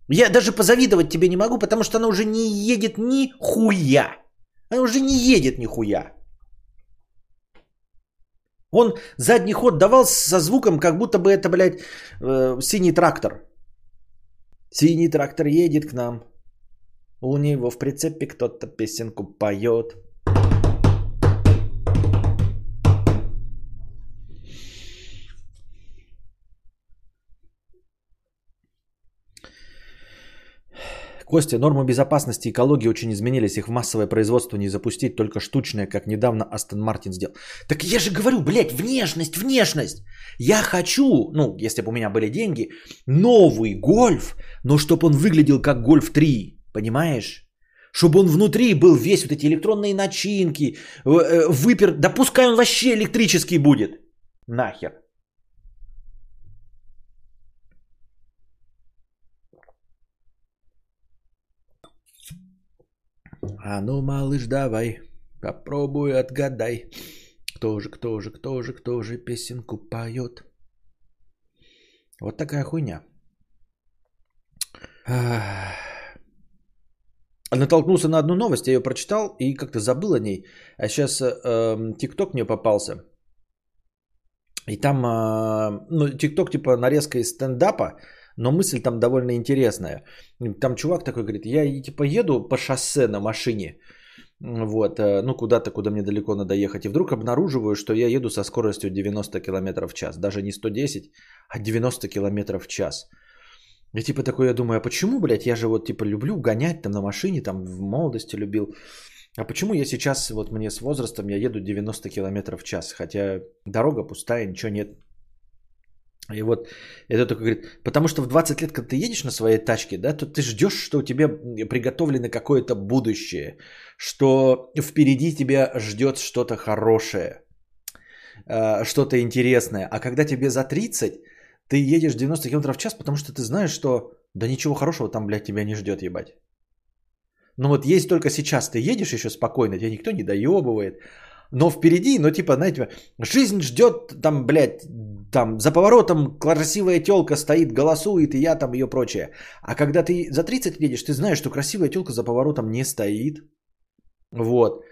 Я даже позавидовать тебе не могу, потому что она уже не едет ни хуя. Она уже не едет нихуя. Он задний ход давал со звуком, как будто бы это, блядь, э, синий трактор. Синий трактор едет к нам. У него в прицепе кто-то песенку поет. Костя, нормы безопасности и экологии очень изменились. Их в массовое производство не запустить, только штучное, как недавно Астон Мартин сделал. Так я же говорю, блядь, внешность, внешность. Я хочу, ну, если бы у меня были деньги, новый гольф, но чтобы он выглядел как гольф 3, понимаешь? Чтобы он внутри был весь вот эти электронные начинки, э, э, выпер, да пускай он вообще электрический будет. Нахер. А ну, малыш, давай, попробуй отгадай. Кто же, кто же, кто же, кто же песенку поет? Вот такая хуйня. Натолкнулся на одну новость, я ее прочитал и как-то забыл о ней. А сейчас э, ТикТок мне попался. И там, э, ну, ТикТок типа нарезка из стендапа, но мысль там довольно интересная. Там чувак такой говорит, я типа еду по шоссе на машине, вот, э, ну куда-то, куда мне далеко надо ехать, и вдруг обнаруживаю, что я еду со скоростью 90 км в час, даже не 110, а 90 км в час. И типа такой я думаю, а почему, блядь, я же вот типа люблю гонять там на машине, там в молодости любил. А почему я сейчас, вот мне с возрастом, я еду 90 км в час, хотя дорога пустая, ничего нет. И вот это только говорит, потому что в 20 лет, когда ты едешь на своей тачке, да, то ты ждешь, что у тебя приготовлено какое-то будущее, что впереди тебя ждет что-то хорошее, э, что-то интересное. А когда тебе за 30, ты едешь 90 км в час, потому что ты знаешь, что да ничего хорошего там, блядь, тебя не ждет, ебать. Ну вот есть только сейчас ты едешь еще спокойно, тебя никто не доебывает, но впереди, ну типа, знаете, жизнь ждет там, блядь, там за поворотом красивая телка стоит, голосует, и я там ее прочее. А когда ты за 30 едешь, ты знаешь, что красивая телка за поворотом не стоит. Вот.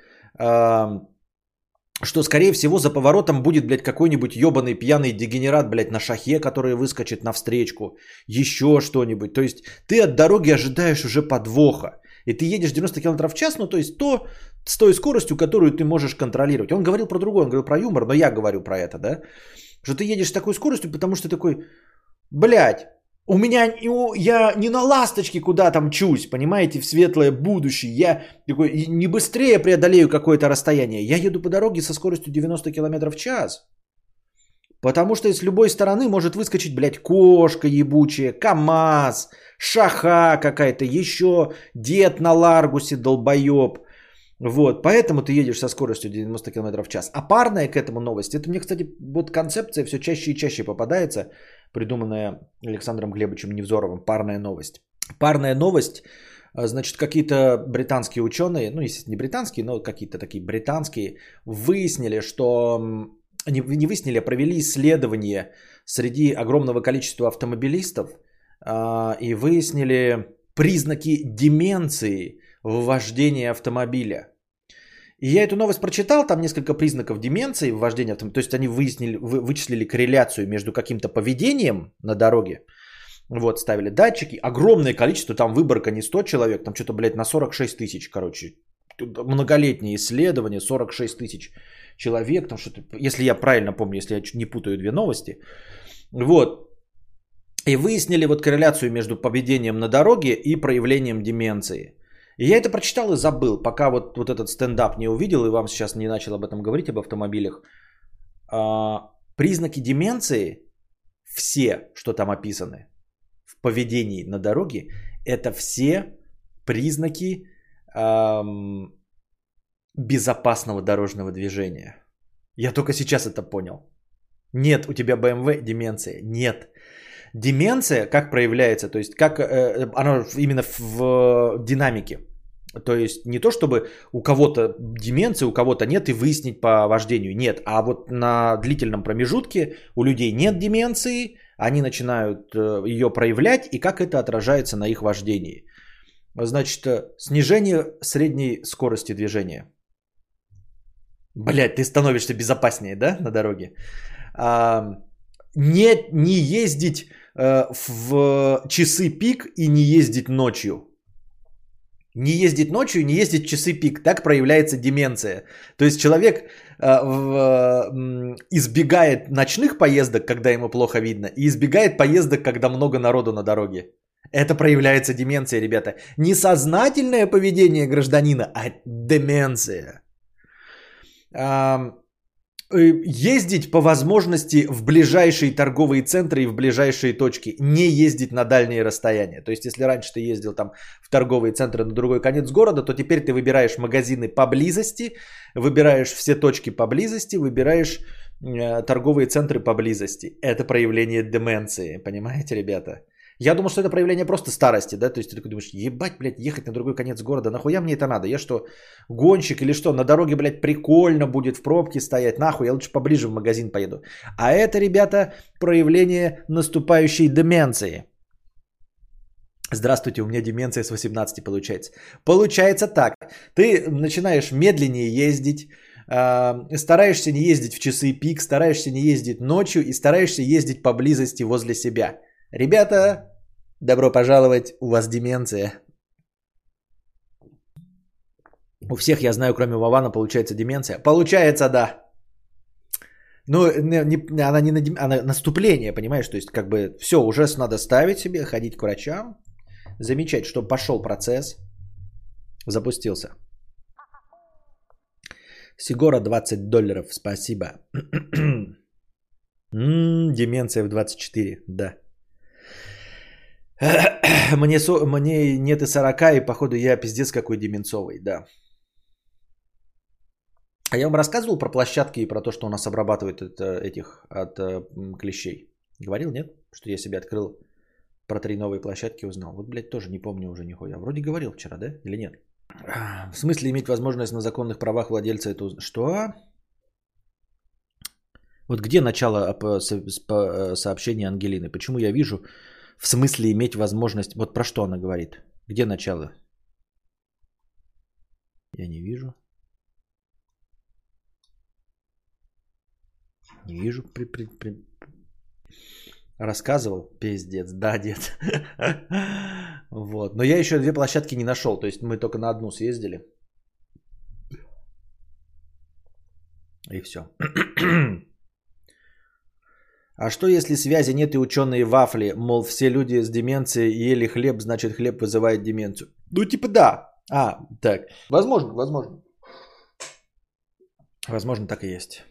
Что, скорее всего, за поворотом будет, блядь, какой-нибудь ебаный пьяный дегенерат, блядь, на шахе, который выскочит навстречку. Еще что-нибудь. То есть ты от дороги ожидаешь уже подвоха. И ты едешь 90 км в час, ну то есть то с той скоростью, которую ты можешь контролировать. Он говорил про другое, он говорил про юмор, но я говорю про это, да. Что ты едешь с такой скоростью, потому что такой, блядь, у меня, я не на ласточке куда там чусь, понимаете, в светлое будущее. Я такой, не быстрее преодолею какое-то расстояние. Я еду по дороге со скоростью 90 км в час. Потому что с любой стороны может выскочить, блядь, кошка ебучая, КамАЗ, шаха какая-то, еще дед на Ларгусе, долбоеб. Вот, поэтому ты едешь со скоростью 90 км в час. А парная к этому новость, это мне, кстати, вот концепция все чаще и чаще попадается, придуманная Александром Глебовичем Невзоровым, парная новость. Парная новость, а, значит, какие-то британские ученые, ну, естественно, не британские, но какие-то такие британские, выяснили, что, не, не выяснили, а провели исследование среди огромного количества автомобилистов а, и выяснили признаки деменции в вождении автомобиля. И я эту новость прочитал, там несколько признаков деменции в вождении автомобиля. То есть они выяснили, вы, вычислили корреляцию между каким-то поведением на дороге. Вот, ставили датчики. Огромное количество, там выборка не 100 человек, там что-то, блядь, на 46 тысяч, короче. Многолетние исследования, 46 тысяч человек. Там что-то, если я правильно помню, если я не путаю две новости. Вот. И выяснили вот корреляцию между поведением на дороге и проявлением деменции. И я это прочитал и забыл, пока вот, вот этот стендап не увидел и вам сейчас не начал об этом говорить, об автомобилях. А, признаки деменции, все, что там описаны в поведении на дороге, это все признаки эм, безопасного дорожного движения. Я только сейчас это понял. Нет у тебя BMW деменция. Нет. Деменция как проявляется, то есть как э, она именно в, динамике. То есть не то, чтобы у кого-то деменция, у кого-то нет, и выяснить по вождению. Нет, а вот на длительном промежутке у людей нет деменции, они начинают э, ее проявлять, и как это отражается на их вождении. Значит, э, снижение средней скорости движения. Блять, ты становишься безопаснее, да, на дороге? А, не, не ездить в часы пик и не ездить ночью. Не ездить ночью не ездить часы пик. Так проявляется деменция. То есть человек э, избегает ночных поездок, когда ему плохо видно, и избегает поездок, когда много народу на дороге. Это проявляется деменция, ребята. Не сознательное поведение гражданина, а деменция. Э, ездить по возможности в ближайшие торговые центры и в ближайшие точки, не ездить на дальние расстояния. То есть, если раньше ты ездил там в торговые центры на другой конец города, то теперь ты выбираешь магазины поблизости, выбираешь все точки поблизости, выбираешь э, торговые центры поблизости. Это проявление деменции, понимаете, ребята? Я думал, что это проявление просто старости, да, то есть ты такой думаешь, ебать, блядь, ехать на другой конец города, нахуя мне это надо? Я что, гонщик или что, на дороге, блядь, прикольно будет в пробке стоять, нахуй, я лучше поближе в магазин поеду. А это, ребята, проявление наступающей деменции. Здравствуйте, у меня деменция с 18 получается. Получается так, ты начинаешь медленнее ездить, э, стараешься не ездить в часы пик, стараешься не ездить ночью и стараешься ездить поблизости возле себя – Ребята, добро пожаловать, у вас деменция. У всех, я знаю, кроме Вована, получается деменция. Получается, да. Ну, не, не, она не на она наступление, понимаешь? То есть, как бы, все, уже надо ставить себе, ходить к врачам, замечать, что пошел процесс, запустился. Сигора 20 долларов, спасибо. М-м, деменция в 24, да. Мне, со... Мне нет и 40, и походу я пиздец какой деменцовый, да. А я вам рассказывал про площадки и про то, что у нас обрабатывают от этих от клещей. Говорил, нет? Что я себе открыл про три новые площадки узнал. Вот, блядь, тоже не помню уже нихуя. Вроде говорил вчера, да? Или нет? В смысле иметь возможность на законных правах владельца это... Что? Вот где начало э, сообщения Ангелины? Почему я вижу в смысле иметь возможность... Вот про что она говорит? Где начало? Я не вижу. Не вижу. При, при, при... Рассказывал? Пиздец, да, дед. вот. Но я еще две площадки не нашел. То есть мы только на одну съездили. И все. А что если связи нет и ученые вафли, мол, все люди с деменцией ели хлеб, значит хлеб вызывает деменцию? Ну типа да. А, так. Возможно, возможно. Возможно, так и есть.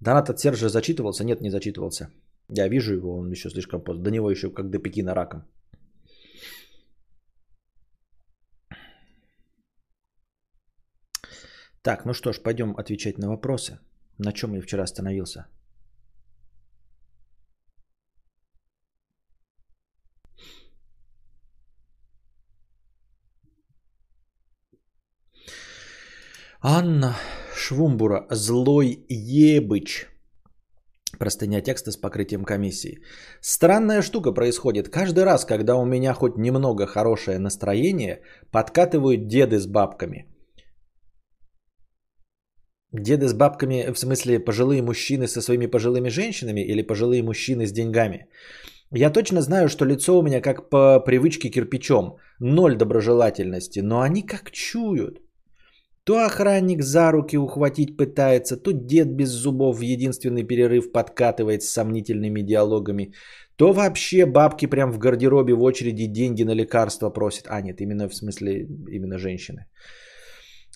Донат от Сержа зачитывался? Нет, не зачитывался. Я вижу его, он еще слишком поздно. До него еще как до Пекина раком. Так, ну что ж, пойдем отвечать на вопросы. На чем я вчера остановился? Анна Швумбура, злой ебыч. Простыня текста с покрытием комиссии. Странная штука происходит. Каждый раз, когда у меня хоть немного хорошее настроение, подкатывают деды с бабками – Деды с бабками, в смысле пожилые мужчины со своими пожилыми женщинами или пожилые мужчины с деньгами? Я точно знаю, что лицо у меня как по привычке кирпичом. Ноль доброжелательности, но они как чуют. То охранник за руки ухватить пытается, то дед без зубов в единственный перерыв подкатывает с сомнительными диалогами, то вообще бабки прям в гардеробе в очереди деньги на лекарства просят. А, нет, именно в смысле именно женщины.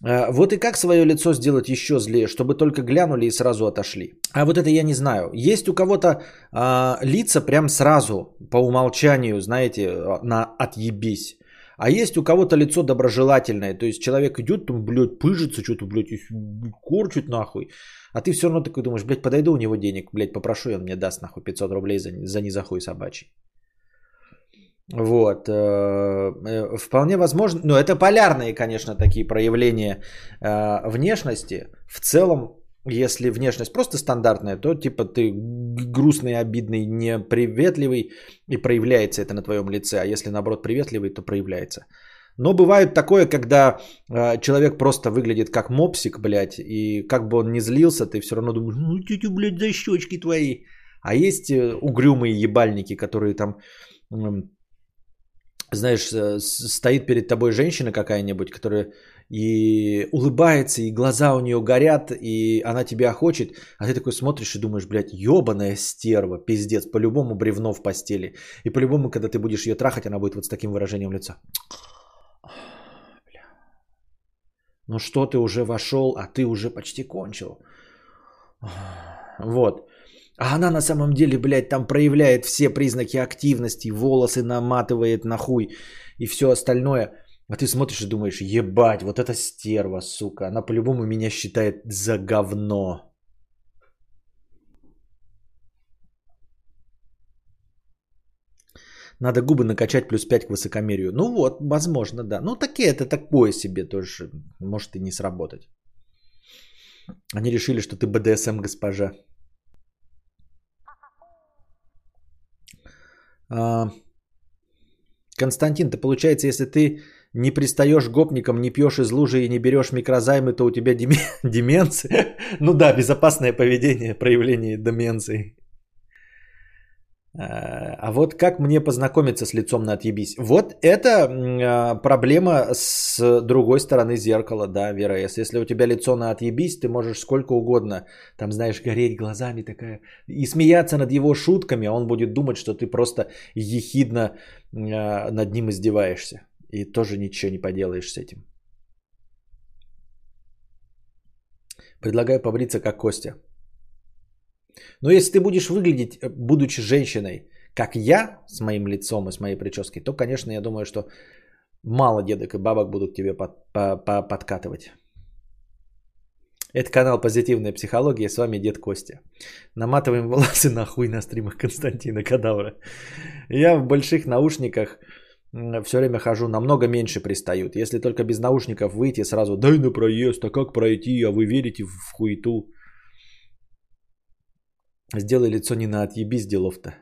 Э, вот и как свое лицо сделать еще злее, чтобы только глянули и сразу отошли. А вот это я не знаю. Есть у кого-то а, лица прям сразу по умолчанию, знаете, на отъебись. А есть у кого-то лицо доброжелательное. То есть человек идет там, блядь, пыжится, что-то, блядь, корчит нахуй. А ты все равно такой думаешь, блядь, подойду у него денег, блядь, попрошу, и он мне даст нахуй 500 рублей за, за низахуй собачий. Вот. Э, э, вполне возможно, ну это полярные, конечно, такие проявления э, внешности. В целом, если внешность просто стандартная, то типа ты грустный, обидный, неприветливый и проявляется это на твоем лице. А если наоборот приветливый, то проявляется. Но бывает такое, когда э, человек просто выглядит как мопсик, блядь, и как бы он ни злился, ты все равно думаешь, ну тетю, блядь, за щечки твои. А есть угрюмые ебальники, которые там знаешь, э, стоит перед тобой женщина какая-нибудь, которая и улыбается, и глаза у нее горят, и она тебя хочет, а ты такой смотришь и думаешь, блядь, ебаная стерва, пиздец, по-любому бревно в постели. И по-любому, когда ты будешь ее трахать, она будет вот с таким выражением лица. Ну что ты уже вошел, а ты уже почти кончил. Вот. А она на самом деле, блядь, там проявляет все признаки активности, волосы наматывает на хуй и все остальное. А ты смотришь и думаешь, ебать, вот эта стерва, сука, она по-любому меня считает за говно. Надо губы накачать плюс 5 к высокомерию. Ну вот, возможно, да. Ну такие это такое себе тоже. Может и не сработать. Они решили, что ты БДСМ госпожа. Константин, то получается, если ты не пристаешь гопником, не пьешь из лужи и не берешь микрозаймы, то у тебя деменция. Ну да, безопасное поведение, проявление деменции. А, вот как мне познакомиться с лицом на отъебись? Вот это а, проблема с другой стороны зеркала, да, Вера Если у тебя лицо на отъебись, ты можешь сколько угодно, там, знаешь, гореть глазами такая, и смеяться над его шутками, а он будет думать, что ты просто ехидно а, над ним издеваешься. И тоже ничего не поделаешь с этим. Предлагаю побриться как Костя. Но если ты будешь выглядеть, э, будучи женщиной, как я, с моим лицом и с моей прической, то, конечно, я думаю, что мало дедок и бабок будут тебе под, по, по, подкатывать. Это канал «Позитивная психология», с вами Дед Костя. Наматываем волосы на хуй на стримах Константина Кадавра. Я в больших наушниках все время хожу, намного меньше пристают. Если только без наушников выйти, сразу дай на проезд, а как пройти, а вы верите в хуету. Сделай лицо не на отъебись делов-то.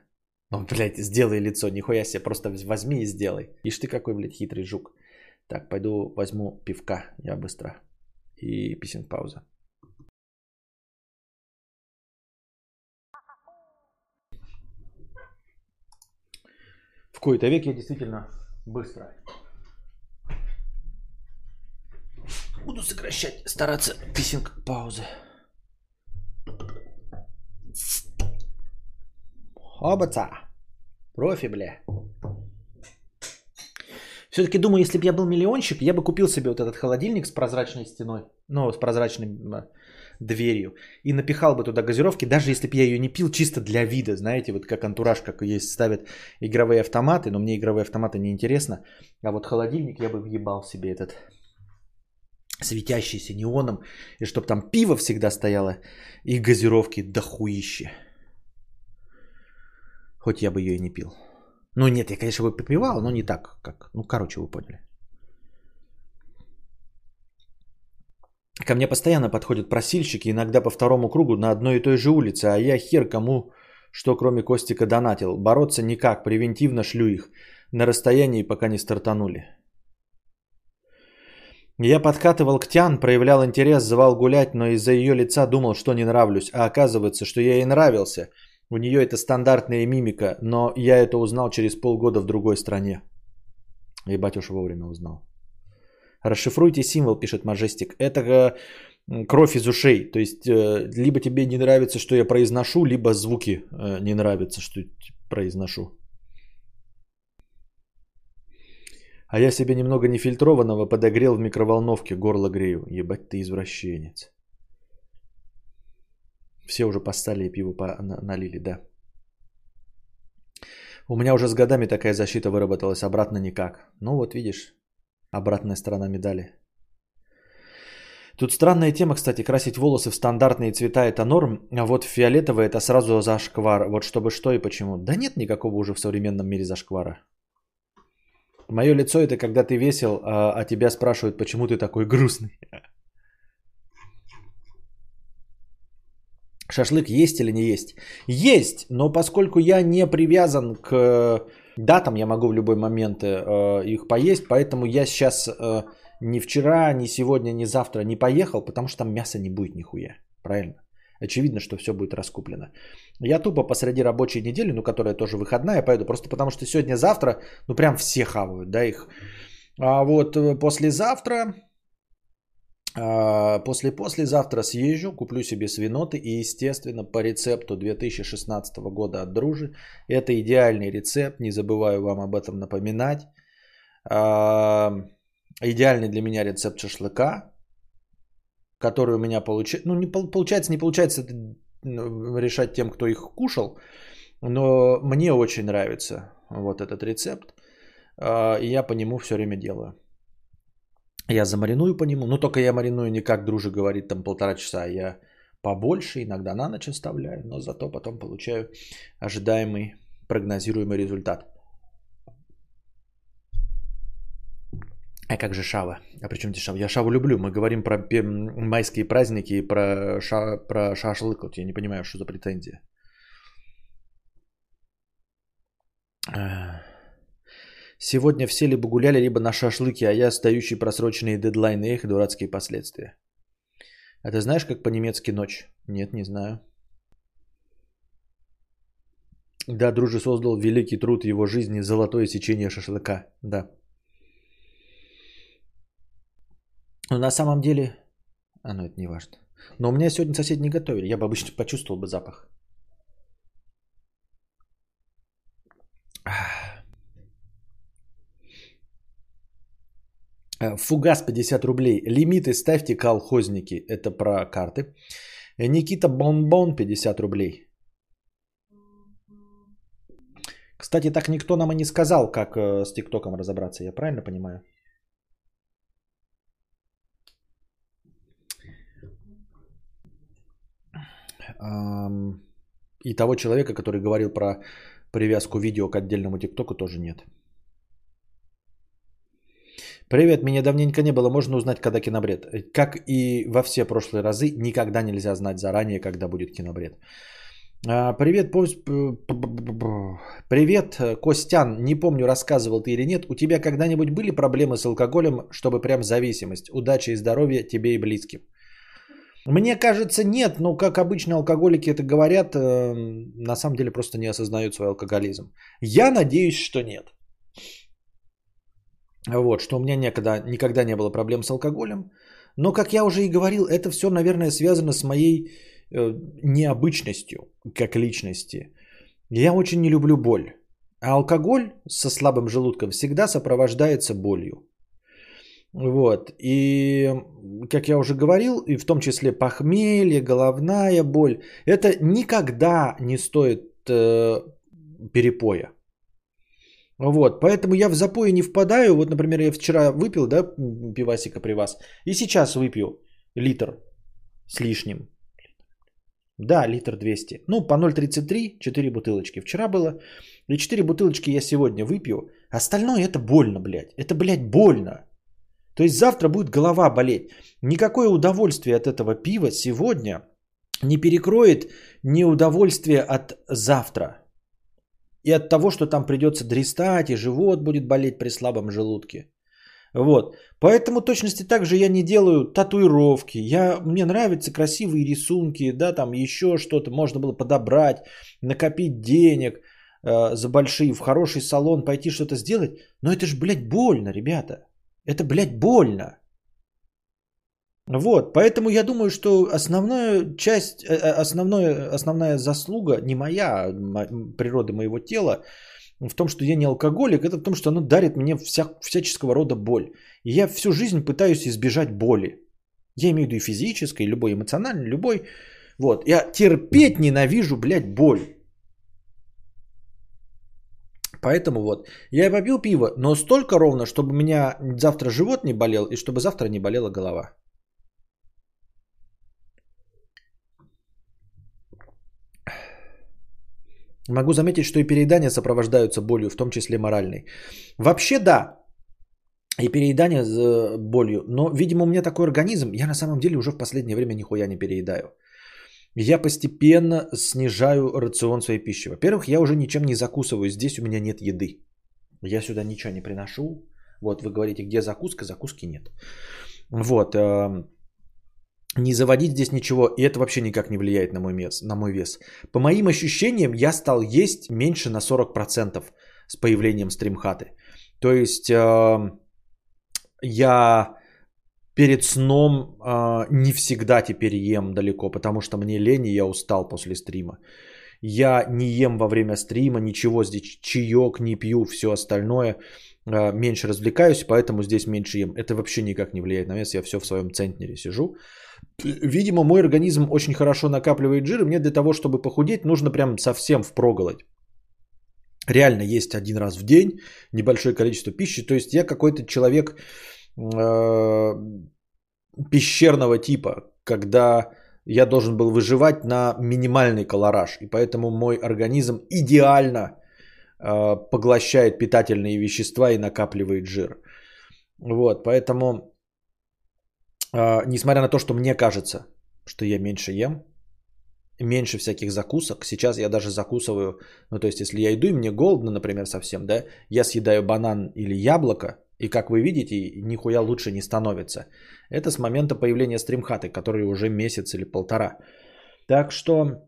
Ну, блядь, сделай лицо, нихуя себе, просто возьми и сделай. Ишь ты какой, блядь, хитрый жук. Так, пойду возьму пивка, я быстро. И писем пауза. В кои-то век я действительно быстро. Буду сокращать, стараться писинг паузы. Обаца. Профи, бля. Все-таки думаю, если бы я был миллионщик, я бы купил себе вот этот холодильник с прозрачной стеной, ну, с прозрачной дверью, и напихал бы туда газировки, даже если бы я ее не пил, чисто для вида, знаете, вот как антураж, как есть, ставят игровые автоматы, но мне игровые автоматы не интересно, а вот холодильник я бы въебал себе этот светящийся неоном, и чтобы там пиво всегда стояло, и газировки дохуище. Хоть я бы ее и не пил. Ну нет, я, конечно, бы попивал, но не так, как... Ну, короче, вы поняли. Ко мне постоянно подходят просильщики, иногда по второму кругу на одной и той же улице, а я хер кому, что кроме Костика донатил. Бороться никак, превентивно шлю их. На расстоянии пока не стартанули. Я подкатывал к Тян, проявлял интерес, звал гулять, но из-за ее лица думал, что не нравлюсь. А оказывается, что я ей нравился – у нее это стандартная мимика, но я это узнал через полгода в другой стране. Ебать уж вовремя узнал. Расшифруйте символ, пишет Мажестик. Это э, кровь из ушей. То есть, э, либо тебе не нравится, что я произношу, либо звуки э, не нравятся, что произношу. А я себе немного нефильтрованного подогрел в микроволновке, горло грею. Ебать ты извращенец. Все уже постали и пиво налили, да. У меня уже с годами такая защита выработалась, обратно никак. Ну вот видишь, обратная сторона медали. Тут странная тема, кстати, красить волосы в стандартные цвета это норм, а вот фиолетовый это сразу зашквар. Вот чтобы что и почему. Да нет никакого уже в современном мире зашквара. Мое лицо это когда ты весел, а, а тебя спрашивают, почему ты такой грустный. Шашлык есть или не есть? Есть, но поскольку я не привязан к датам, я могу в любой момент э, их поесть, поэтому я сейчас э, ни вчера, ни сегодня, ни завтра не поехал, потому что там мяса не будет нихуя. Правильно? Очевидно, что все будет раскуплено. Я тупо посреди рабочей недели, ну, которая тоже выходная, поеду, просто потому что сегодня-завтра, ну, прям все хавают, да, их. А вот э, послезавтра, а, после-послезавтра съезжу, куплю себе свиноты и, естественно, по рецепту 2016 года от Дружи. Это идеальный рецепт, не забываю вам об этом напоминать. А, идеальный для меня рецепт шашлыка, который у меня получается, ну не получается, не получается ну, решать тем, кто их кушал, но мне очень нравится вот этот рецепт, а, и я по нему все время делаю. Я замариную по нему, но только я мариную не как дружи говорит, там полтора часа, а я побольше, иногда на ночь оставляю, но зато потом получаю ожидаемый прогнозируемый результат. А как же Шава? А при чем здесь Шава? Я Шаву люблю. Мы говорим про майские праздники и про, ша... про шашлык. Вот я не понимаю, что за претензия. Сегодня все либо гуляли, либо на шашлыки, а я стоящий просроченные дедлайны и их дурацкие последствия. А ты знаешь, как по-немецки ночь? Нет, не знаю. Да, друже создал великий труд его жизни «Золотое сечение шашлыка». Да. Но на самом деле... А, ну это не важно. Но у меня сегодня соседи не готовили. Я бы обычно почувствовал бы запах. Фугас 50 рублей. Лимиты ставьте, колхозники. Это про карты. Никита Бонбон 50 рублей. Кстати, так никто нам и не сказал, как э, с ТикТоком разобраться. Я правильно понимаю? И того человека, который говорил про привязку видео к отдельному ТикТоку, тоже нет. Привет, меня давненько не было, можно узнать, когда кинобред. Как и во все прошлые разы, никогда нельзя знать заранее, когда будет кинобред. А, привет, привет, Костян. Не помню, рассказывал ты или нет. У тебя когда-нибудь были проблемы с алкоголем, чтобы прям зависимость? Удачи и здоровья тебе и близким. Мне кажется, нет, но как обычно алкоголики это говорят, э, на самом деле просто не осознают свой алкоголизм. Я надеюсь, что нет. Вот, что у меня никогда, никогда не было проблем с алкоголем. Но, как я уже и говорил, это все, наверное, связано с моей э, необычностью как личности. Я очень не люблю боль. А алкоголь со слабым желудком всегда сопровождается болью. Вот. И, как я уже говорил, и в том числе похмелье, головная боль, это никогда не стоит э, перепоя. Вот, поэтому я в запои не впадаю. Вот, например, я вчера выпил, да, пивасика при вас, и сейчас выпью литр с лишним. Да, литр 200. Ну, по 0,33, 4 бутылочки. Вчера было. И 4 бутылочки я сегодня выпью. Остальное это больно, блядь. Это, блядь, больно. То есть завтра будет голова болеть. Никакое удовольствие от этого пива сегодня не перекроет неудовольствие от завтра. И от того, что там придется дристать, и живот будет болеть при слабом желудке. Вот. Поэтому точности также я не делаю татуировки. Я, мне нравятся красивые рисунки, да, там еще что-то можно было подобрать, накопить денег э, за большие, в хороший салон пойти что-то сделать. Но это же, блядь, больно, ребята. Это, блядь, больно. Вот, поэтому я думаю, что основная часть, э, э, основная, основная заслуга не моя, а природа моего тела в том, что я не алкоголик, это в том, что оно дарит мне вся, всяческого рода боль. И я всю жизнь пытаюсь избежать боли. Я имею в виду и физической, и любой эмоциональной, любой. Вот, я терпеть ненавижу, блядь, боль. Поэтому вот, я попил пиво, но столько ровно, чтобы у меня завтра живот не болел и чтобы завтра не болела голова. Могу заметить, что и переедания сопровождаются болью, в том числе моральной. Вообще да, и переедание с болью. Но, видимо, у меня такой организм, я на самом деле уже в последнее время нихуя не переедаю я постепенно снижаю рацион своей пищи. Во-первых, я уже ничем не закусываю. Здесь у меня нет еды. Я сюда ничего не приношу. Вот вы говорите, где закуска? Закуски нет. Вот. Эм, не заводить здесь ничего, и это вообще никак не влияет на мой, вес, на мой вес. По моим ощущениям, я стал есть меньше на 40% с появлением стримхаты. То есть э, я перед сном э, не всегда теперь ем далеко, потому что мне лень, и я устал после стрима. Я не ем во время стрима, ничего здесь, чаек не пью, все остальное. Э, меньше развлекаюсь, поэтому здесь меньше ем. Это вообще никак не влияет на вес, я все в своем центнере сижу. Видимо, мой организм очень хорошо накапливает жир, и мне для того, чтобы похудеть, нужно прям совсем впроголодь. Реально есть один раз в день небольшое количество пищи. То есть я какой-то человек пещерного типа, когда я должен был выживать на минимальный колораж. И поэтому мой организм идеально э, поглощает питательные вещества и накапливает жир. Вот, поэтому а, несмотря на то, что мне кажется, что я меньше ем, меньше всяких закусок. Сейчас я даже закусываю, ну то есть если я иду и мне голодно, например, совсем, да, я съедаю банан или яблоко, и как вы видите, нихуя лучше не становится. Это с момента появления стримхаты, который уже месяц или полтора. Так что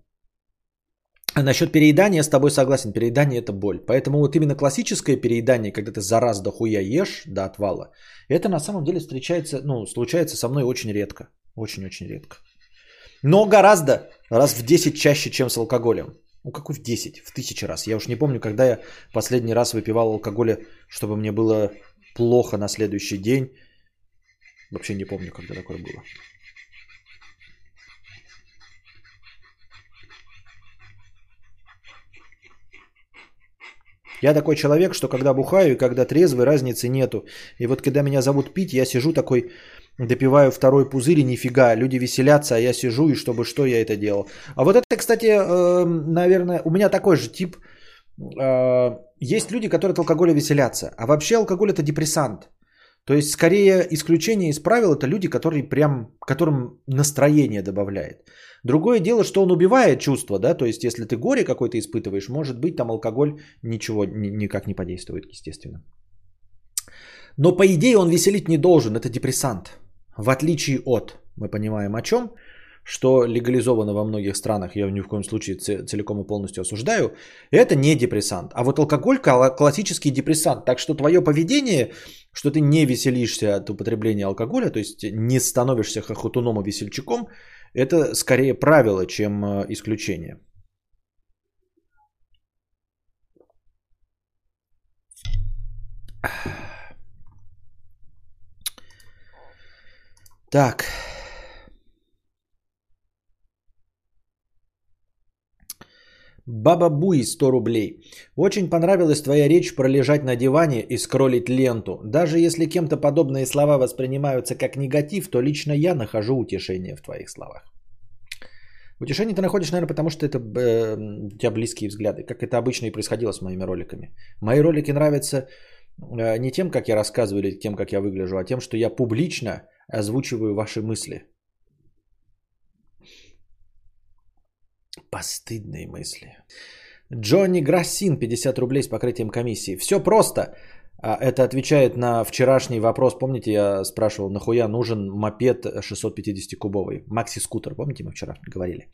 а насчет переедания с тобой согласен. Переедание это боль. Поэтому вот именно классическое переедание, когда ты за раз до хуя ешь до отвала, это на самом деле встречается, ну, случается со мной очень редко. Очень-очень редко. Но гораздо, раз в 10 чаще, чем с алкоголем. Ну, какой в 10? В тысячи раз. Я уж не помню, когда я последний раз выпивал алкоголя, чтобы мне было плохо на следующий день. Вообще не помню, когда такое было. Я такой человек, что когда бухаю и когда трезвый, разницы нету. И вот когда меня зовут пить, я сижу такой, допиваю второй пузырь и нифига, люди веселятся, а я сижу и чтобы что я это делал. А вот это, кстати, эм, наверное, у меня такой же тип. Есть люди, которые от алкоголя веселятся, а вообще алкоголь это депрессант. То есть, скорее, исключение из правил это люди, которые прям, которым настроение добавляет. Другое дело, что он убивает чувства, да, то есть если ты горе какое-то испытываешь, может быть, там алкоголь ничего никак не подействует, естественно. Но по идее он веселить не должен, это депрессант. В отличие от, мы понимаем о чем, что легализовано во многих странах, я ни в коем случае целиком и полностью осуждаю, это не депрессант. А вот алкоголь классический депрессант. Так что твое поведение, что ты не веселишься от употребления алкоголя, то есть не становишься хохотуном и весельчаком, это скорее правило, чем э, исключение. Так. Баба Буй 100 рублей. Очень понравилась твоя речь про лежать на диване и скроллить ленту. Даже если кем-то подобные слова воспринимаются как негатив, то лично я нахожу утешение в твоих словах. Утешение ты находишь, наверное, потому что это э, у тебя близкие взгляды, как это обычно и происходило с моими роликами. Мои ролики нравятся э, не тем, как я рассказываю или тем, как я выгляжу, а тем, что я публично озвучиваю ваши мысли. Постыдные мысли. Джонни Грассин, 50 рублей с покрытием комиссии. Все просто. А это отвечает на вчерашний вопрос. Помните, я спрашивал, нахуя нужен мопед 650-кубовый? Макси-скутер, помните, мы вчера говорили.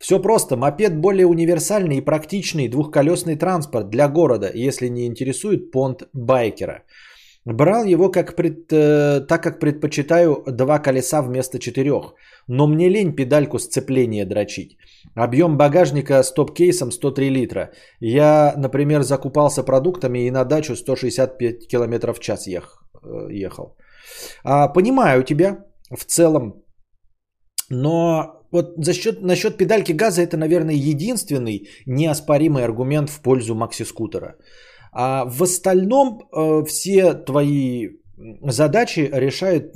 Все просто. Мопед более универсальный и практичный двухколесный транспорт для города, если не интересует понт байкера. Брал его как пред, э, так, как предпочитаю два колеса вместо четырех. Но мне лень педальку сцепления дрочить. Объем багажника с топ-кейсом 103 литра. Я, например, закупался продуктами и на дачу 165 км в час ех, э, ехал. А, понимаю тебя в целом, но вот за счет, насчет педальки газа это, наверное, единственный неоспоримый аргумент в пользу макси-скутера. А в остальном э, все твои задачи решает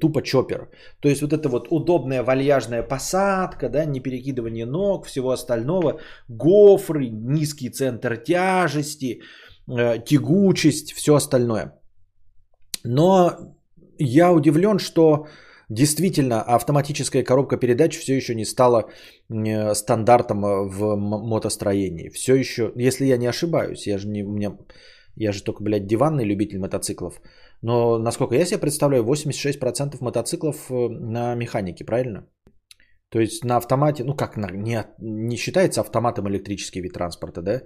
тупо чоппер. То есть вот это вот удобная вальяжная посадка, да, не перекидывание ног, всего остального, гофры, низкий центр тяжести, э, тягучесть, все остальное. Но я удивлен, что действительно автоматическая коробка передач все еще не стала э, стандартом в мотостроении. Все еще, если я не ошибаюсь, я же не, у меня, я же только, блядь, диванный любитель мотоциклов. Но, насколько я себе представляю, 86% мотоциклов э, на механике, правильно? То есть на автомате, ну как, не, не считается автоматом электрический вид транспорта, да?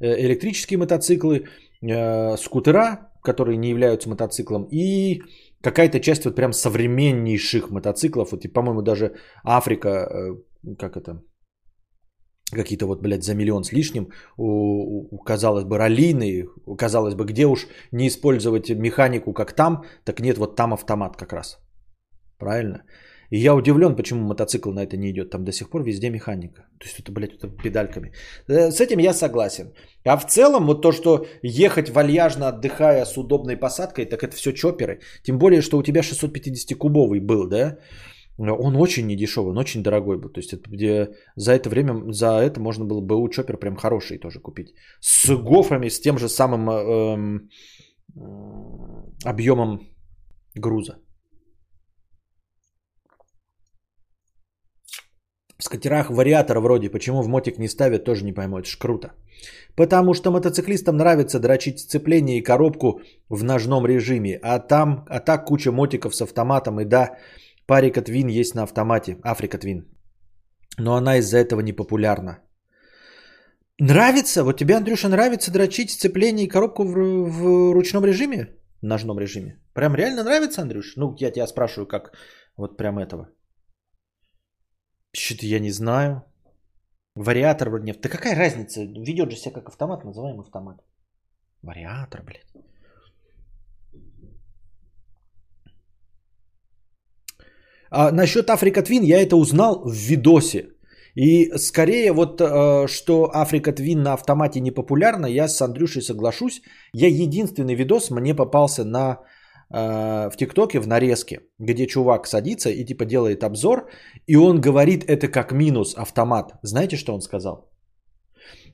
Э, электрические мотоциклы, э, скутера, которые не являются мотоциклом, и какая-то часть вот прям современнейших мотоциклов, вот, и, по-моему, даже Африка, э, как это, какие-то вот, блядь, за миллион с лишним, у, у, казалось бы, раллийные, казалось бы, где уж не использовать механику, как там, так нет, вот там автомат как раз. Правильно? И я удивлен, почему мотоцикл на это не идет. Там до сих пор везде механика. То есть это, блядь, это педальками. Э, с этим я согласен. А в целом вот то, что ехать вальяжно, отдыхая с удобной посадкой, так это все чоперы. Тем более, что у тебя 650-кубовый был, да? Он очень недешевый, он очень дорогой был. То есть это где за это время, за это можно было БУ чоппер прям хороший тоже купить. С гофрами, с тем же самым э, э, объемом груза. В скатерах вариатор вроде, почему в мотик не ставят, тоже не пойму, это ж круто. Потому что мотоциклистам нравится дрочить сцепление и коробку в ножном режиме, а там, а так куча мотиков с автоматом, и да, парика Твин есть на автомате, Африка Твин. Но она из-за этого не популярна. Нравится? Вот тебе, Андрюша, нравится дрочить сцепление и коробку в, в ручном режиме? В ножном режиме. Прям реально нравится, Андрюш? Ну, я тебя спрашиваю, как вот прям этого. Что-то я не знаю. Вариатор вроде нет. Да какая разница? Ведет же себя как автомат, называем автомат. Вариатор, блядь. А насчет Африка Твин я это узнал в видосе. И скорее вот, э, что Африка Твин на автомате не популярна, я с Андрюшей соглашусь. Я единственный видос мне попался на в ТикТоке в нарезке, где чувак садится и типа делает обзор, и он говорит это как минус автомат. Знаете, что он сказал?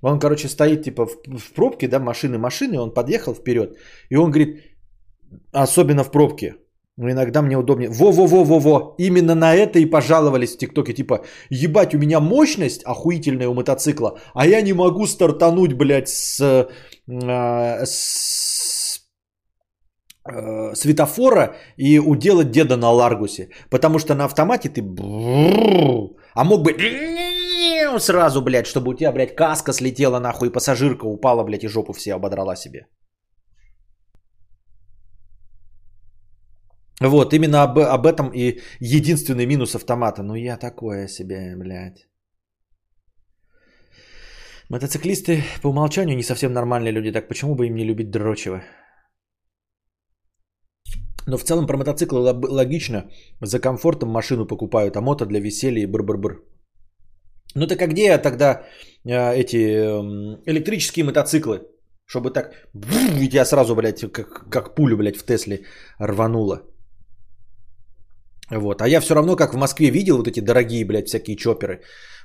Он, короче, стоит типа в, в пробке, да, машины, машины, он подъехал вперед, и он говорит, особенно в пробке, но иногда мне удобнее. Во-во-во-во-во. Именно на это и пожаловались в ТикТоке. Типа, ебать, у меня мощность охуительная у мотоцикла, а я не могу стартануть, блядь, с, э, с э, светофора и уделать деда на Ларгусе. Потому что на автомате ты... А мог бы сразу, блядь, чтобы у тебя, блядь, каска слетела нахуй, и пассажирка упала, блядь, и жопу все ободрала себе. Вот, именно об, об этом и единственный минус автомата. Ну, я такое себе, блядь. Мотоциклисты по умолчанию не совсем нормальные люди, так почему бы им не любить дрочево? Но в целом про мотоциклы логично. За комфортом машину покупают, а мото для веселья и бр-бр-бр. Ну так а где тогда э, эти э, электрические мотоциклы? Чтобы так, и тебя сразу, блядь, как, как пулю, блядь, в Тесле рвануло. Вот. А я все равно, как в Москве видел вот эти дорогие, блядь, всякие чоперы.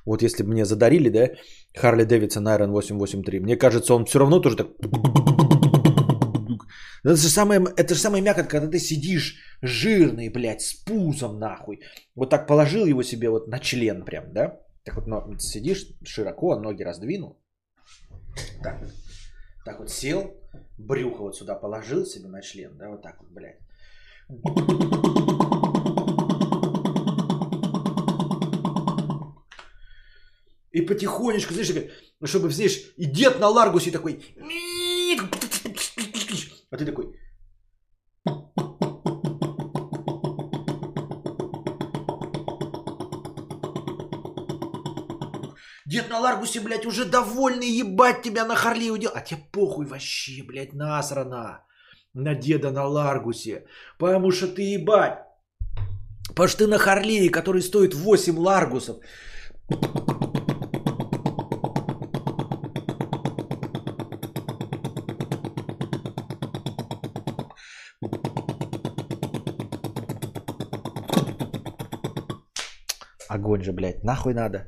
Вот если бы мне задарили, да, Харли Дэвидсон Iron 883, мне кажется, он все равно тоже так это же самое, это же самое мякоть, когда ты сидишь жирный, блядь, с пузом нахуй. Вот так положил его себе вот на член прям, да? Так вот но, сидишь широко, ноги раздвинул. Так. Так вот сел, брюхо вот сюда положил себе на член, да, вот так вот, блядь. И потихонечку, знаешь, чтобы, знаешь, и дед на Ларгусе такой, а ты такой... Дед на Ларгусе, блядь, уже довольный ебать тебя на Харли удел. А тебе похуй вообще, блядь, насрано на деда на Ларгусе. Потому что ты ебать. Потому что ты на Харлее, который стоит 8 Ларгусов. Огонь же, блядь, нахуй надо.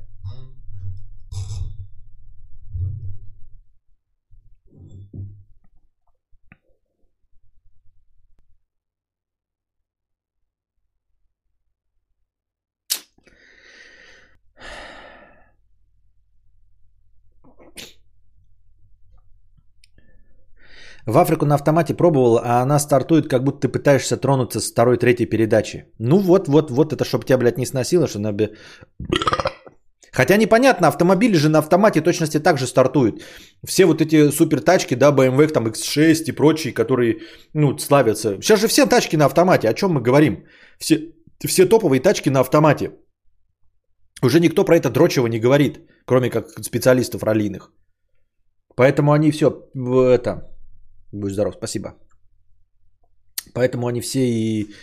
В Африку на автомате пробовал, а она стартует, как будто ты пытаешься тронуться с второй, третьей передачи. Ну вот, вот, вот это, чтобы тебя, блядь, не сносило, что она. Хотя непонятно, автомобили же на автомате точности так же стартуют. Все вот эти супер тачки, да, BMW, там X6 и прочие, которые, ну, славятся. Сейчас же все тачки на автомате, о чем мы говорим? Все, все топовые тачки на автомате. Уже никто про это дрочево не говорит, кроме как специалистов раллийных. Поэтому они все это... Будь здоров, спасибо. Поэтому они все и,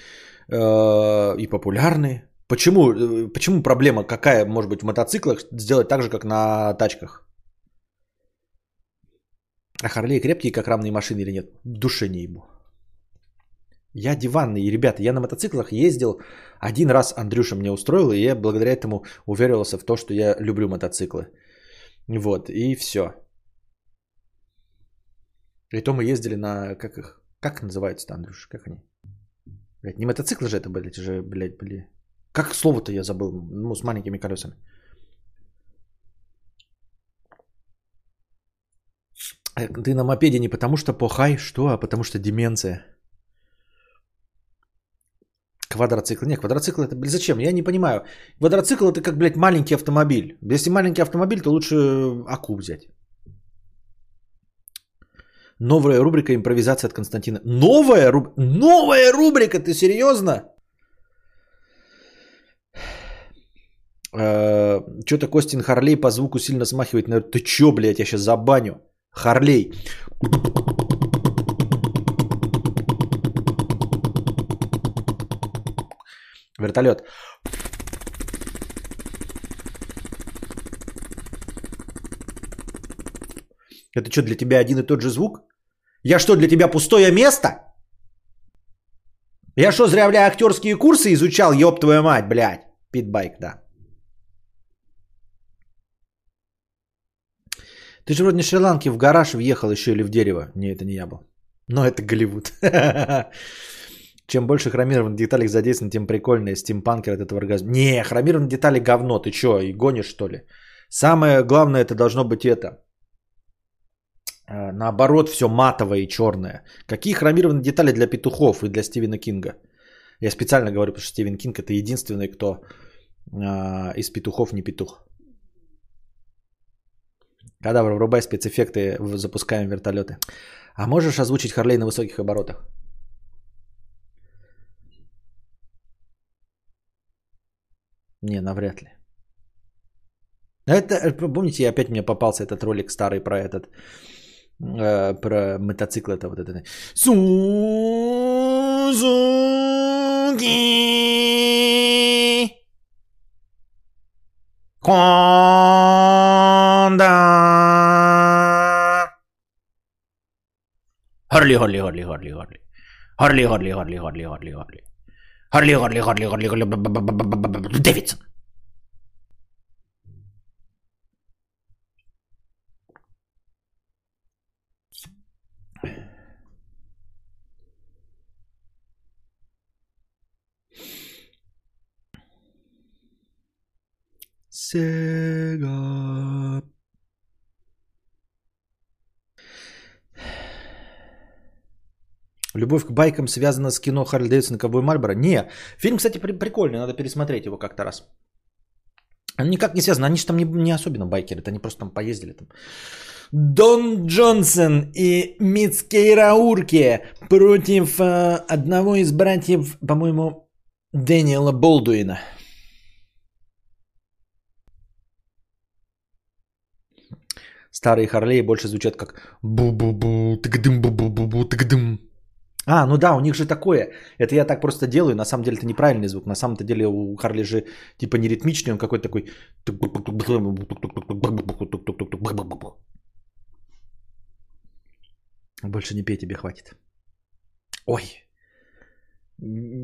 э, и популярны. Почему, э, почему проблема какая может быть в мотоциклах сделать так же, как на тачках? А Харлей крепкие, как рамные машины или нет? Душе не ему. Я диванный, ребята, я на мотоциклах ездил один раз, Андрюша мне устроил, и я благодаря этому уверился в то, что я люблю мотоциклы. Вот, и все. И то мы ездили на, как их, как называется-то, Андрюша, как они? Блядь, не мотоциклы же это это же, блядь, были. Как слово-то я забыл, ну, с маленькими колесами. Э, ты на мопеде не потому что похай, что, а потому что деменция. Квадроцикл. Не, квадроцикл это, блядь, зачем? Я не понимаю. Квадроцикл это как, блядь, маленький автомобиль. Если маленький автомобиль, то лучше Аку взять. Новая рубрика импровизация от Константина. Новая, руб... Новая рубрика, ты серьезно? Э, Что-то Костин Харлей по звуку сильно смахивает. Ты чё, блядь, я сейчас забаню. Харлей. Вертолет. Это что, для тебя один и тот же звук? Я что, для тебя пустое место? Я что, зря, бля, актерские курсы изучал, ёб твою мать, блядь. Питбайк, да. Ты же вроде не Шри-Ланки в гараж въехал еще или в дерево. Не, это не я был. Но это Голливуд. Чем больше хромированных деталей задействовано, тем прикольнее. Стимпанкер от этого оргазма. Не, хромированные детали говно. Ты что, и гонишь что ли? Самое главное это должно быть это. А, наоборот, все матовое и черное. Какие хромированные детали для петухов и для Стивена Кинга? Я специально говорю, потому что Стивен Кинг это единственный, кто э, из петухов не петух. Кадавр, врубай спецэффекты, запускаем вертолеты. А можешь озвучить Харлей на высоких оборотах? Не, навряд ли. Это, помните, опять мне попался этот ролик старый про этот, Uh, para motocicleta. Suzuki Honda Harley, Harley, Harley, Harley, Harley. Harley, Harley, Harley, Harley, Harley, Harley. Harley, Harley, Harley, Harley, Harley, Davidson. Сега. Любовь к байкам связана с кино Харли Дэвидсон и Ковбой Мальборо? Не. Фильм, кстати, при- прикольный, надо пересмотреть его как-то раз. Он никак не связан, они же там не, не особенно байкеры, они просто там поездили там. Дон Джонсон и Мицкейра Урке против э, одного из братьев, по-моему, Дэниела Болдуина. Старые Харлеи больше звучат как бу-бу-бу, тыгдым бу-бу-бу, тыгдым. А, ну да, у них же такое. Это я так просто делаю. На самом деле это неправильный звук. На самом-то деле у Харли же типа не ритмичный, он какой-то такой. Больше не пей, тебе хватит. Ой.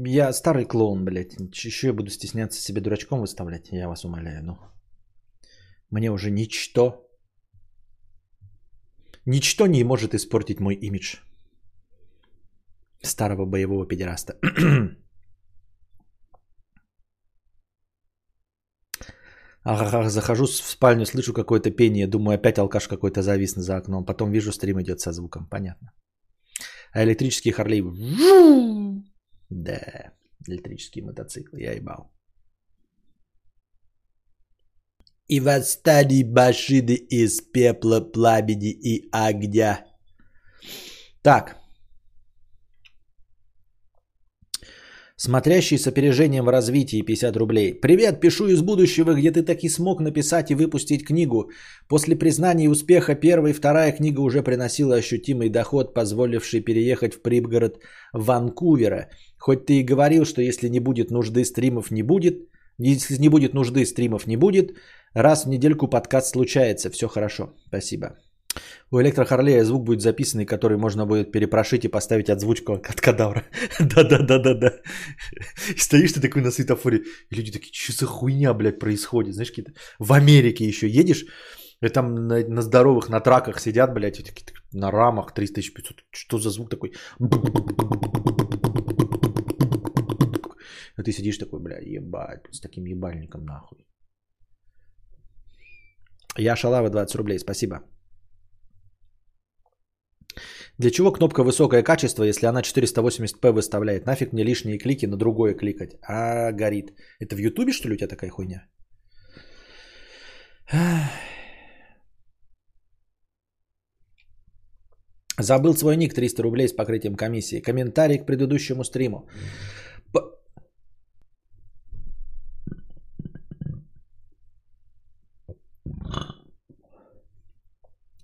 Я старый клоун, блядь. Еще я буду стесняться себе дурачком выставлять, я вас умоляю. Ну. Мне уже ничто Ничто не может испортить мой имидж старого боевого педераста. Ага, захожу в спальню, слышу какое-то пение, думаю, опять алкаш какой-то завис за окном. Потом вижу, стрим идет со звуком. Понятно. А электрический Харлей... Да, электрические мотоциклы, я ебал. И восстали машины из пепла, пламени и огня. Так, Смотрящий с опережением в развитии 50 рублей. Привет, пишу из будущего, где ты таки смог написать и выпустить книгу. После признания успеха первая и вторая книга уже приносила ощутимый доход, позволивший переехать в пригород Ванкувера. Хоть ты и говорил, что если не будет нужды, стримов не будет, если не будет нужды, стримов не будет, раз в недельку подкаст случается. Все хорошо. Спасибо. У электрохарлея звук будет записанный, который можно будет перепрошить и поставить отзвучку от кадавра. Да-да-да-да-да. И стоишь ты такой на светофоре, и люди такие, что за хуйня, блядь, происходит? Знаешь, какие-то... В Америке еще едешь, и там на, на здоровых, на траках сидят, блядь, такие, на рамах 3500. Что за звук такой? А ты сидишь такой, бля, ебать, с таким ебальником нахуй. Я шалава 20 рублей, спасибо. Для чего кнопка высокое качество, если она 480p выставляет? Нафиг мне лишние клики на другое кликать? А, горит. Это в Ютубе, что ли, у тебя такая хуйня? Забыл свой ник 300 рублей с покрытием комиссии. Комментарий к предыдущему стриму.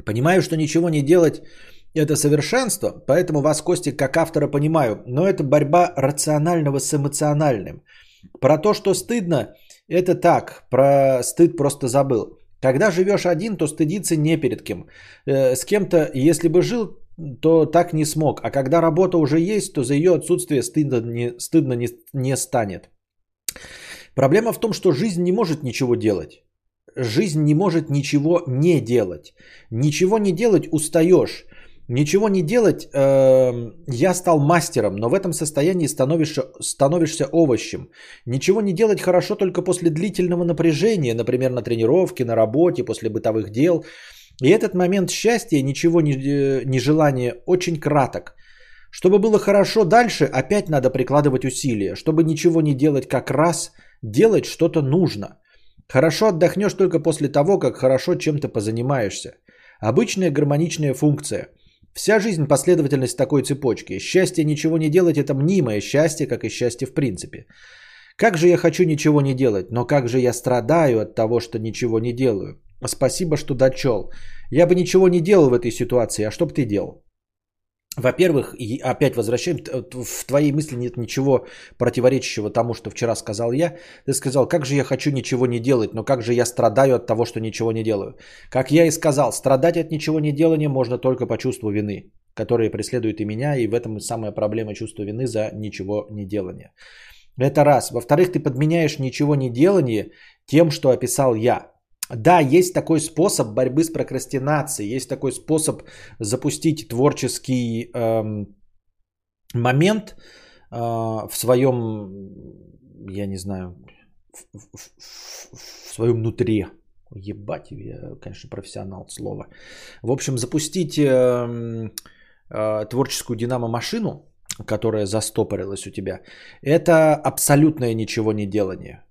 Понимаю, что ничего не делать это совершенство, поэтому вас, Костик, как автора понимаю, но это борьба рационального с эмоциональным. Про то, что стыдно, это так, про стыд просто забыл. Когда живешь один, то стыдиться не перед кем. Э, с кем-то, если бы жил, то так не смог. А когда работа уже есть, то за ее отсутствие стыдно не, стыдно не, не станет. Проблема в том, что жизнь не может ничего делать. Жизнь не может ничего не делать. Ничего не делать устаешь. Ничего не делать, э, я стал мастером, но в этом состоянии становишься, становишься овощем. Ничего не делать хорошо только после длительного напряжения, например, на тренировке, на работе, после бытовых дел. И этот момент счастья, ничего не, э, не желания, очень краток. Чтобы было хорошо дальше, опять надо прикладывать усилия. Чтобы ничего не делать как раз, делать что-то нужно. Хорошо отдохнешь только после того, как хорошо чем-то позанимаешься. Обычная гармоничная функция – Вся жизнь последовательность такой цепочки. Счастье ничего не делать – это мнимое счастье, как и счастье в принципе. Как же я хочу ничего не делать, но как же я страдаю от того, что ничего не делаю. Спасибо, что дочел. Я бы ничего не делал в этой ситуации, а что бы ты делал? Во-первых, опять возвращаем, в твоей мысли нет ничего противоречащего тому, что вчера сказал я. Ты сказал, как же я хочу ничего не делать, но как же я страдаю от того, что ничего не делаю. Как я и сказал, страдать от ничего не делания можно только по чувству вины, которое преследует и меня, и в этом самая проблема чувства вины за ничего не делание. Это раз. Во-вторых, ты подменяешь ничего не делание тем, что описал я. Да, есть такой способ борьбы с прокрастинацией, есть такой способ запустить творческий эм, момент э, в своем, я не знаю, в, в, в, в своем внутри. Ебать, я, конечно, профессионал слова. В общем, запустить э, э, творческую динамо-машину, которая застопорилась у тебя, это абсолютное ничего не делание.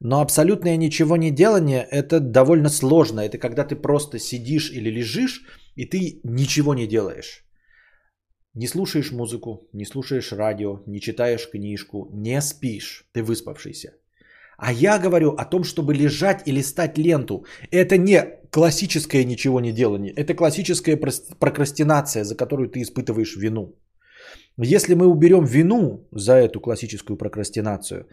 Но абсолютное ничего не делание – это довольно сложно. Это когда ты просто сидишь или лежишь, и ты ничего не делаешь. Не слушаешь музыку, не слушаешь радио, не читаешь книжку, не спишь, ты выспавшийся. А я говорю о том, чтобы лежать и листать ленту. Это не классическое ничего не делание, это классическая прокрастинация, за которую ты испытываешь вину. Если мы уберем вину за эту классическую прокрастинацию,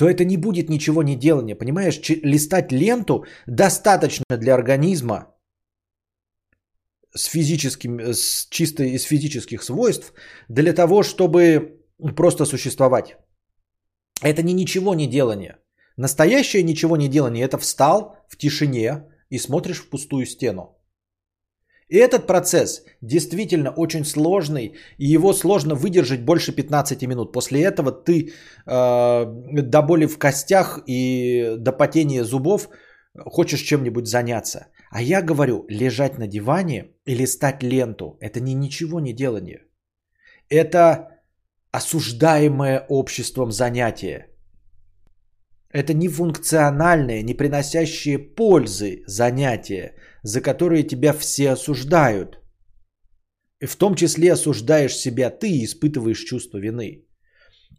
то это не будет ничего не делания. Понимаешь, листать ленту достаточно для организма с физическим, с чисто из физических свойств для того, чтобы просто существовать. Это не ничего не делание. Настоящее ничего не делание – это встал в тишине и смотришь в пустую стену. И этот процесс действительно очень сложный, и его сложно выдержать больше 15 минут. После этого ты э, до боли в костях и до потения зубов хочешь чем-нибудь заняться. А я говорю, лежать на диване и листать ленту – это не ничего не делание. Это осуждаемое обществом занятие. Это не функциональное, не приносящее пользы занятие, за которые тебя все осуждают. И в том числе осуждаешь себя ты и испытываешь чувство вины.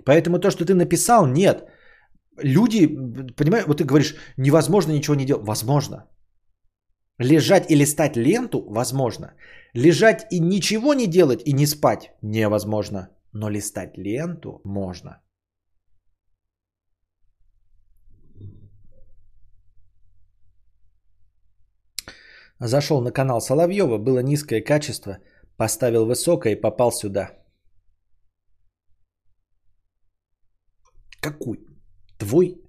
Поэтому то, что ты написал, нет. Люди, понимаешь, вот ты говоришь, невозможно ничего не делать. Возможно. Лежать и листать ленту возможно. Лежать и ничего не делать и не спать невозможно. Но листать ленту можно. Зашел на канал Соловьева, было низкое качество, поставил высокое и попал сюда. Какой твой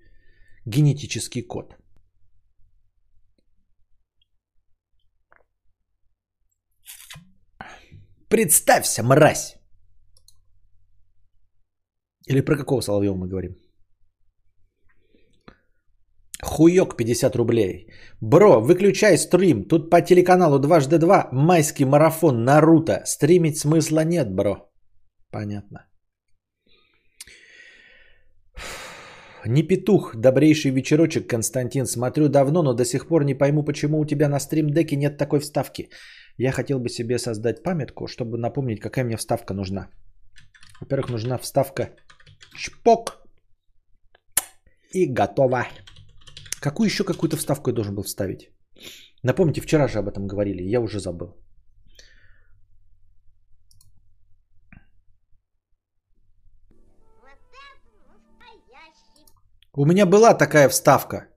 генетический код? Представься, мразь! Или про какого Соловьева мы говорим? Хуёк 50 рублей. Бро, выключай стрим. Тут по телеканалу дважды два майский марафон Наруто. Стримить смысла нет, бро. Понятно. Не петух, добрейший вечерочек, Константин. Смотрю давно, но до сих пор не пойму, почему у тебя на стрим-деке нет такой вставки. Я хотел бы себе создать памятку, чтобы напомнить, какая мне вставка нужна. Во-первых, нужна вставка Шпок. И готово. Какую еще какую-то вставку я должен был вставить? Напомните, вчера же об этом говорили, я уже забыл. У меня была такая вставка.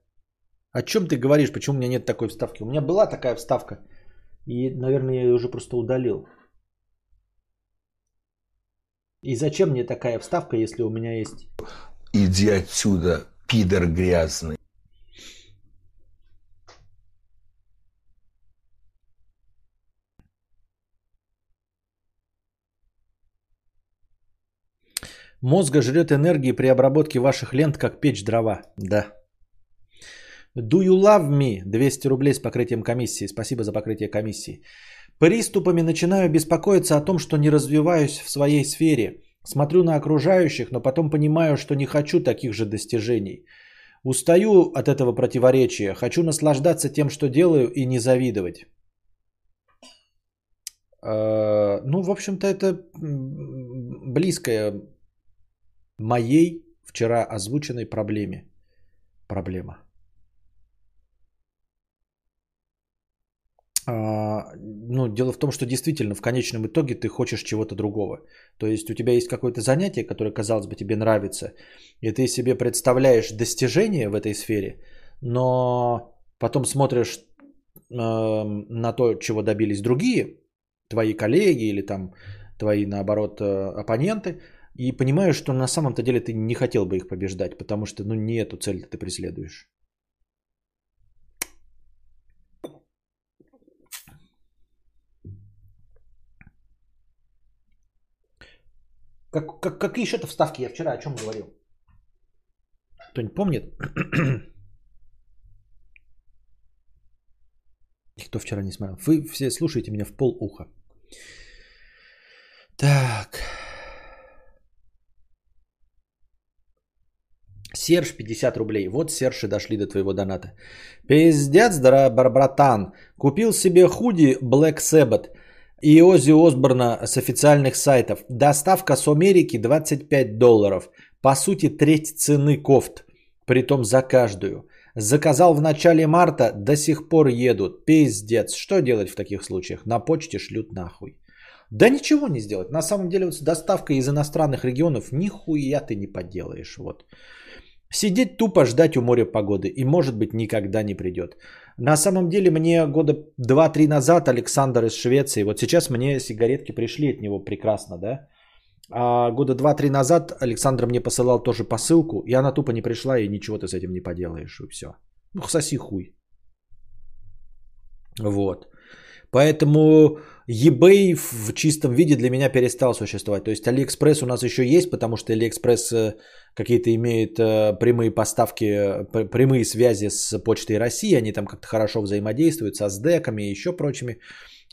О чем ты говоришь? Почему у меня нет такой вставки? У меня была такая вставка. И, наверное, я ее уже просто удалил. И зачем мне такая вставка, если у меня есть... Иди отсюда, пидор грязный. Мозга жрет энергии при обработке ваших лент, как печь дрова. Да. Do you love me? 200 рублей с покрытием комиссии. Спасибо за покрытие комиссии. Приступами начинаю беспокоиться о том, что не развиваюсь в своей сфере. Смотрю на окружающих, но потом понимаю, что не хочу таких же достижений. Устаю от этого противоречия. Хочу наслаждаться тем, что делаю, и не завидовать. Э, ну, в общем-то, это близкая моей вчера озвученной проблеме. Проблема. А, ну, дело в том, что действительно в конечном итоге ты хочешь чего-то другого. То есть у тебя есть какое-то занятие, которое, казалось бы, тебе нравится, и ты себе представляешь достижение в этой сфере, но потом смотришь э, на то, чего добились другие, твои коллеги или там твои, наоборот, э, оппоненты, и понимаешь, что на самом-то деле ты не хотел бы их побеждать, потому что ну, не эту цель ты преследуешь. Как, как, какие еще-то вставки я вчера о чем говорил? Кто-нибудь помнит? Кто вчера не смотрел? Вы все слушаете меня в пол уха. Так. Серж 50 рублей. Вот, Серж, и дошли до твоего доната. Пиздец, дорогой братан. Купил себе худи Black Sabbath и Ози Осборна с официальных сайтов. Доставка с Америки 25 долларов. По сути, треть цены кофт. Притом за каждую. Заказал в начале марта, до сих пор едут. Пиздец. Что делать в таких случаях? На почте шлют нахуй. Да ничего не сделать. На самом деле вот с доставкой из иностранных регионов нихуя ты не поделаешь. Вот. Сидеть тупо ждать у моря погоды. И может быть никогда не придет. На самом деле мне года 2-3 назад Александр из Швеции, вот сейчас мне сигаретки пришли от него прекрасно, да? А года 2-3 назад Александр мне посылал тоже посылку, и она тупо не пришла, и ничего ты с этим не поделаешь, и все. Ну, соси хуй. Вот. Поэтому eBay в чистом виде для меня перестал существовать. То есть AliExpress у нас еще есть, потому что AliExpress какие-то имеют э, прямые поставки, прямые связи с почтой России. Они там как-то хорошо взаимодействуют со СДЭКами и еще прочими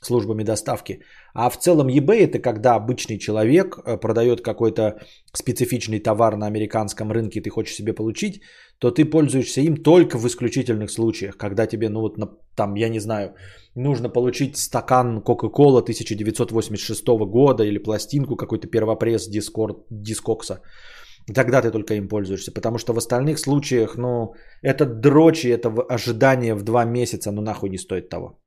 службами доставки. А в целом eBay это когда обычный человек э, продает какой-то специфичный товар на американском рынке, ты хочешь себе получить, то ты пользуешься им только в исключительных случаях, когда тебе, ну вот там, я не знаю, нужно получить стакан Кока-Кола 1986 года или пластинку какой-то первопресс Дискорд, Дискокса. Тогда ты только им пользуешься, потому что в остальных случаях, ну, это дрочи, это ожидание в два месяца, ну нахуй не стоит того.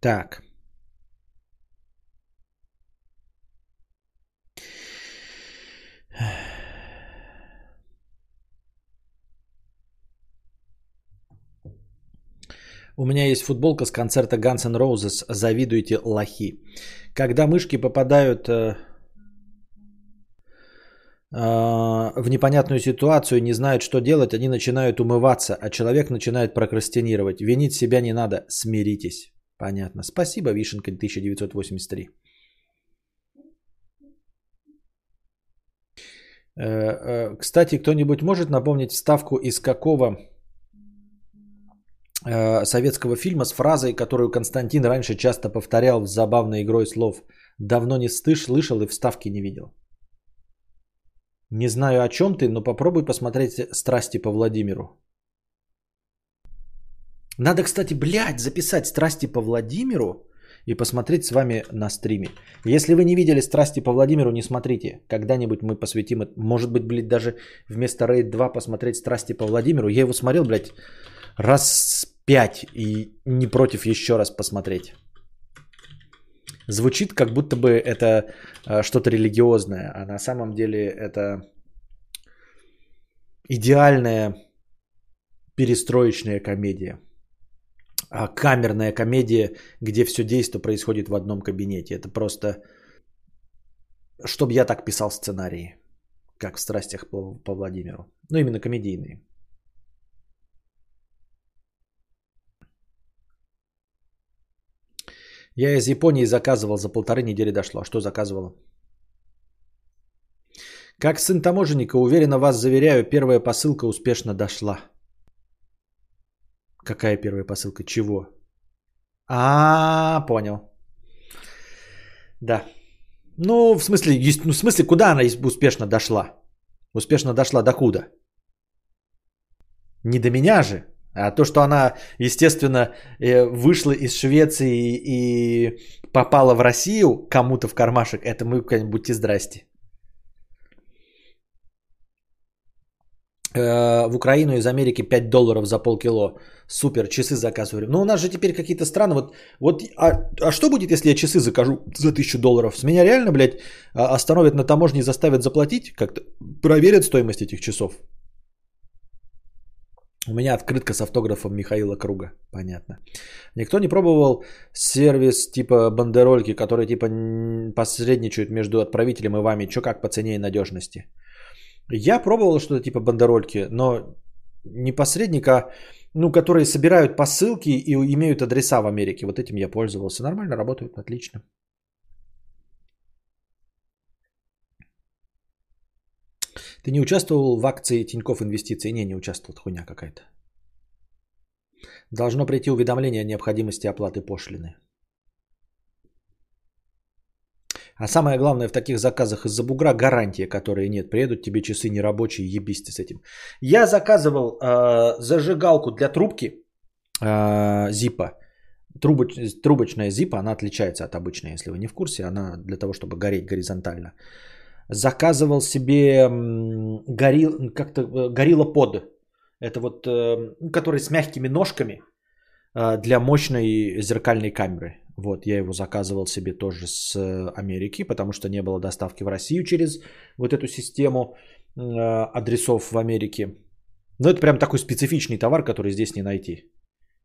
Так. У меня есть футболка с концерта Guns N' Roses «Завидуйте, лохи». Когда мышки попадают э, э, в непонятную ситуацию, не знают, что делать, они начинают умываться, а человек начинает прокрастинировать. Винить себя не надо, смиритесь. Понятно. Спасибо, Вишенка 1983. Э, э, кстати, кто-нибудь может напомнить вставку из какого советского фильма с фразой, которую Константин раньше часто повторял в забавной игрой слов «давно не стыш, слышал и вставки не видел». Не знаю о чем ты, но попробуй посмотреть «Страсти по Владимиру». Надо, кстати, блядь, записать «Страсти по Владимиру» и посмотреть с вами на стриме. Если вы не видели «Страсти по Владимиру», не смотрите. Когда-нибудь мы посвятим, может быть, блядь, даже вместо Рейд 2 посмотреть «Страсти по Владимиру». Я его смотрел, блядь, раз пять и не против еще раз посмотреть. Звучит, как будто бы это э, что-то религиозное, а на самом деле это идеальная перестроечная комедия. А, камерная комедия, где все действо происходит в одном кабинете. Это просто, чтобы я так писал сценарии, как в «Страстях по, по Владимиру». Ну, именно комедийные. Я из Японии заказывал, за полторы недели дошло. А что заказывал? Как сын таможенника, уверенно вас заверяю, первая посылка успешно дошла. Какая первая посылка? Чего? А, понял. Да. Ну, в смысле, ну, в смысле, куда она успешно дошла? Успешно дошла до куда? Не до меня же, а то, что она, естественно, э, вышла из Швеции и попала в Россию кому-то в кармашек, это мы, будьте здрасте. Э, в Украину из Америки 5 долларов за полкило. Супер, часы заказывали. Но у нас же теперь какие-то страны. Вот, вот а, а что будет, если я часы закажу за 1000 долларов? С меня реально, блядь, а, остановят на таможне и заставят заплатить? Как-то проверят стоимость этих часов? У меня открытка с автографом Михаила Круга. Понятно. Никто не пробовал сервис типа бандерольки, который типа посредничают между отправителем и вами. Что как по цене и надежности? Я пробовал что-то типа бандерольки, но не посредника, ну, которые собирают посылки и имеют адреса в Америке. Вот этим я пользовался. Нормально работают, отлично. Ты не участвовал в акции Тиньков Инвестиции? Не, не участвовал, хуйня какая-то. Должно прийти уведомление о необходимости оплаты пошлины. А самое главное в таких заказах из-за бугра гарантия, которой нет. Приедут тебе часы нерабочие, ебись ты с этим. Я заказывал э, зажигалку для трубки э, зипа. Трубоч, трубочная зипа, она отличается от обычной, если вы не в курсе. Она для того, чтобы гореть горизонтально. Заказывал себе горил, как-то э, горилла под. Это вот, э, который с мягкими ножками э, для мощной зеркальной камеры. Вот, я его заказывал себе тоже с Америки, потому что не было доставки в Россию через вот эту систему адресов в Америке. Но это прям такой специфичный товар, который здесь не найти.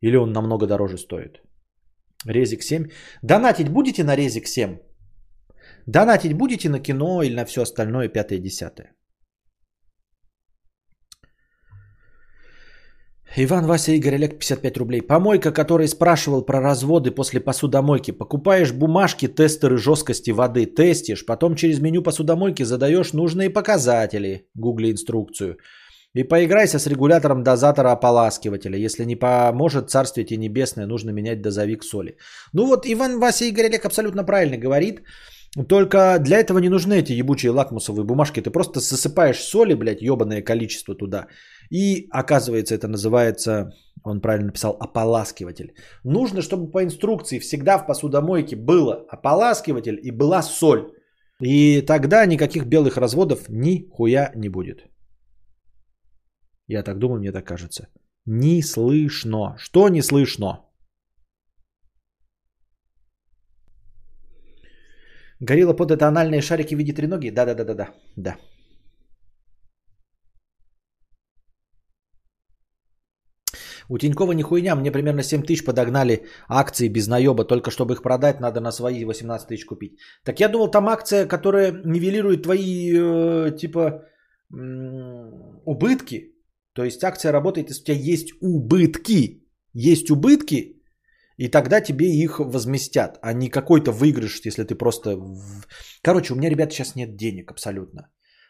Или он намного дороже стоит. Резик 7. Донатить будете на Резик 7? Донатить будете на кино или на все остальное, пятое, десятое? Иван Вася Игорь Олег 55 рублей. Помойка, который спрашивал про разводы после посудомойки. Покупаешь бумажки, тестеры жесткости воды, тестишь, потом через меню посудомойки задаешь нужные показатели. Гугли инструкцию. И поиграйся с регулятором дозатора ополаскивателя. Если не поможет царствие тебе небесное, нужно менять дозовик соли. Ну вот Иван Вася Игорь Олег абсолютно правильно говорит. Только для этого не нужны эти ебучие лакмусовые бумажки. Ты просто засыпаешь соли, блядь, ебаное количество туда. И оказывается, это называется, он правильно написал, ополаскиватель. Нужно, чтобы по инструкции всегда в посудомойке было ополаскиватель и была соль. И тогда никаких белых разводов нихуя не будет. Я так думаю, мне так кажется. Не слышно. Что не слышно? Горилла под анальные шарики в виде треноги? Да-да-да-да-да. Да. У Тинькова не хуйня, мне примерно 7 тысяч подогнали акции без наеба, только чтобы их продать, надо на свои 18 тысяч купить. Так я думал, там акция, которая нивелирует твои, э, типа, убытки. То есть акция работает, если у тебя есть убытки. Есть убытки, и тогда тебе их возместят, а не какой-то выигрыш, если ты просто... Короче, у меня, ребята, сейчас нет денег абсолютно.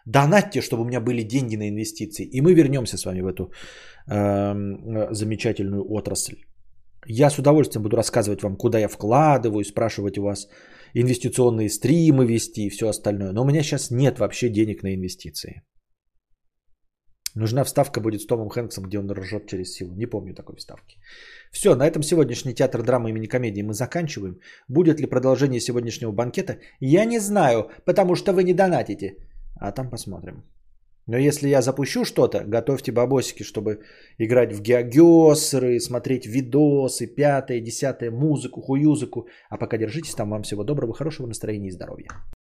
Донатьте, чтобы у меня были деньги на инвестиции. И мы вернемся с вами в эту э, замечательную отрасль. Я с удовольствием буду рассказывать вам, куда я вкладываю, спрашивать у вас инвестиционные стримы вести и все остальное. Но у меня сейчас нет вообще денег на инвестиции. Нужна вставка будет с Томом Хэнксом, где он ржет через силу. Не помню такой вставки. Все, на этом сегодняшний театр драмы имени комедии мы заканчиваем. Будет ли продолжение сегодняшнего банкета? Я не знаю, потому что вы не донатите. А там посмотрим. Но если я запущу что-то, готовьте бабосики, чтобы играть в геогесеры, смотреть видосы, пятое, десятое, музыку, хуюзыку. А пока держитесь там. Вам всего доброго, хорошего настроения и здоровья.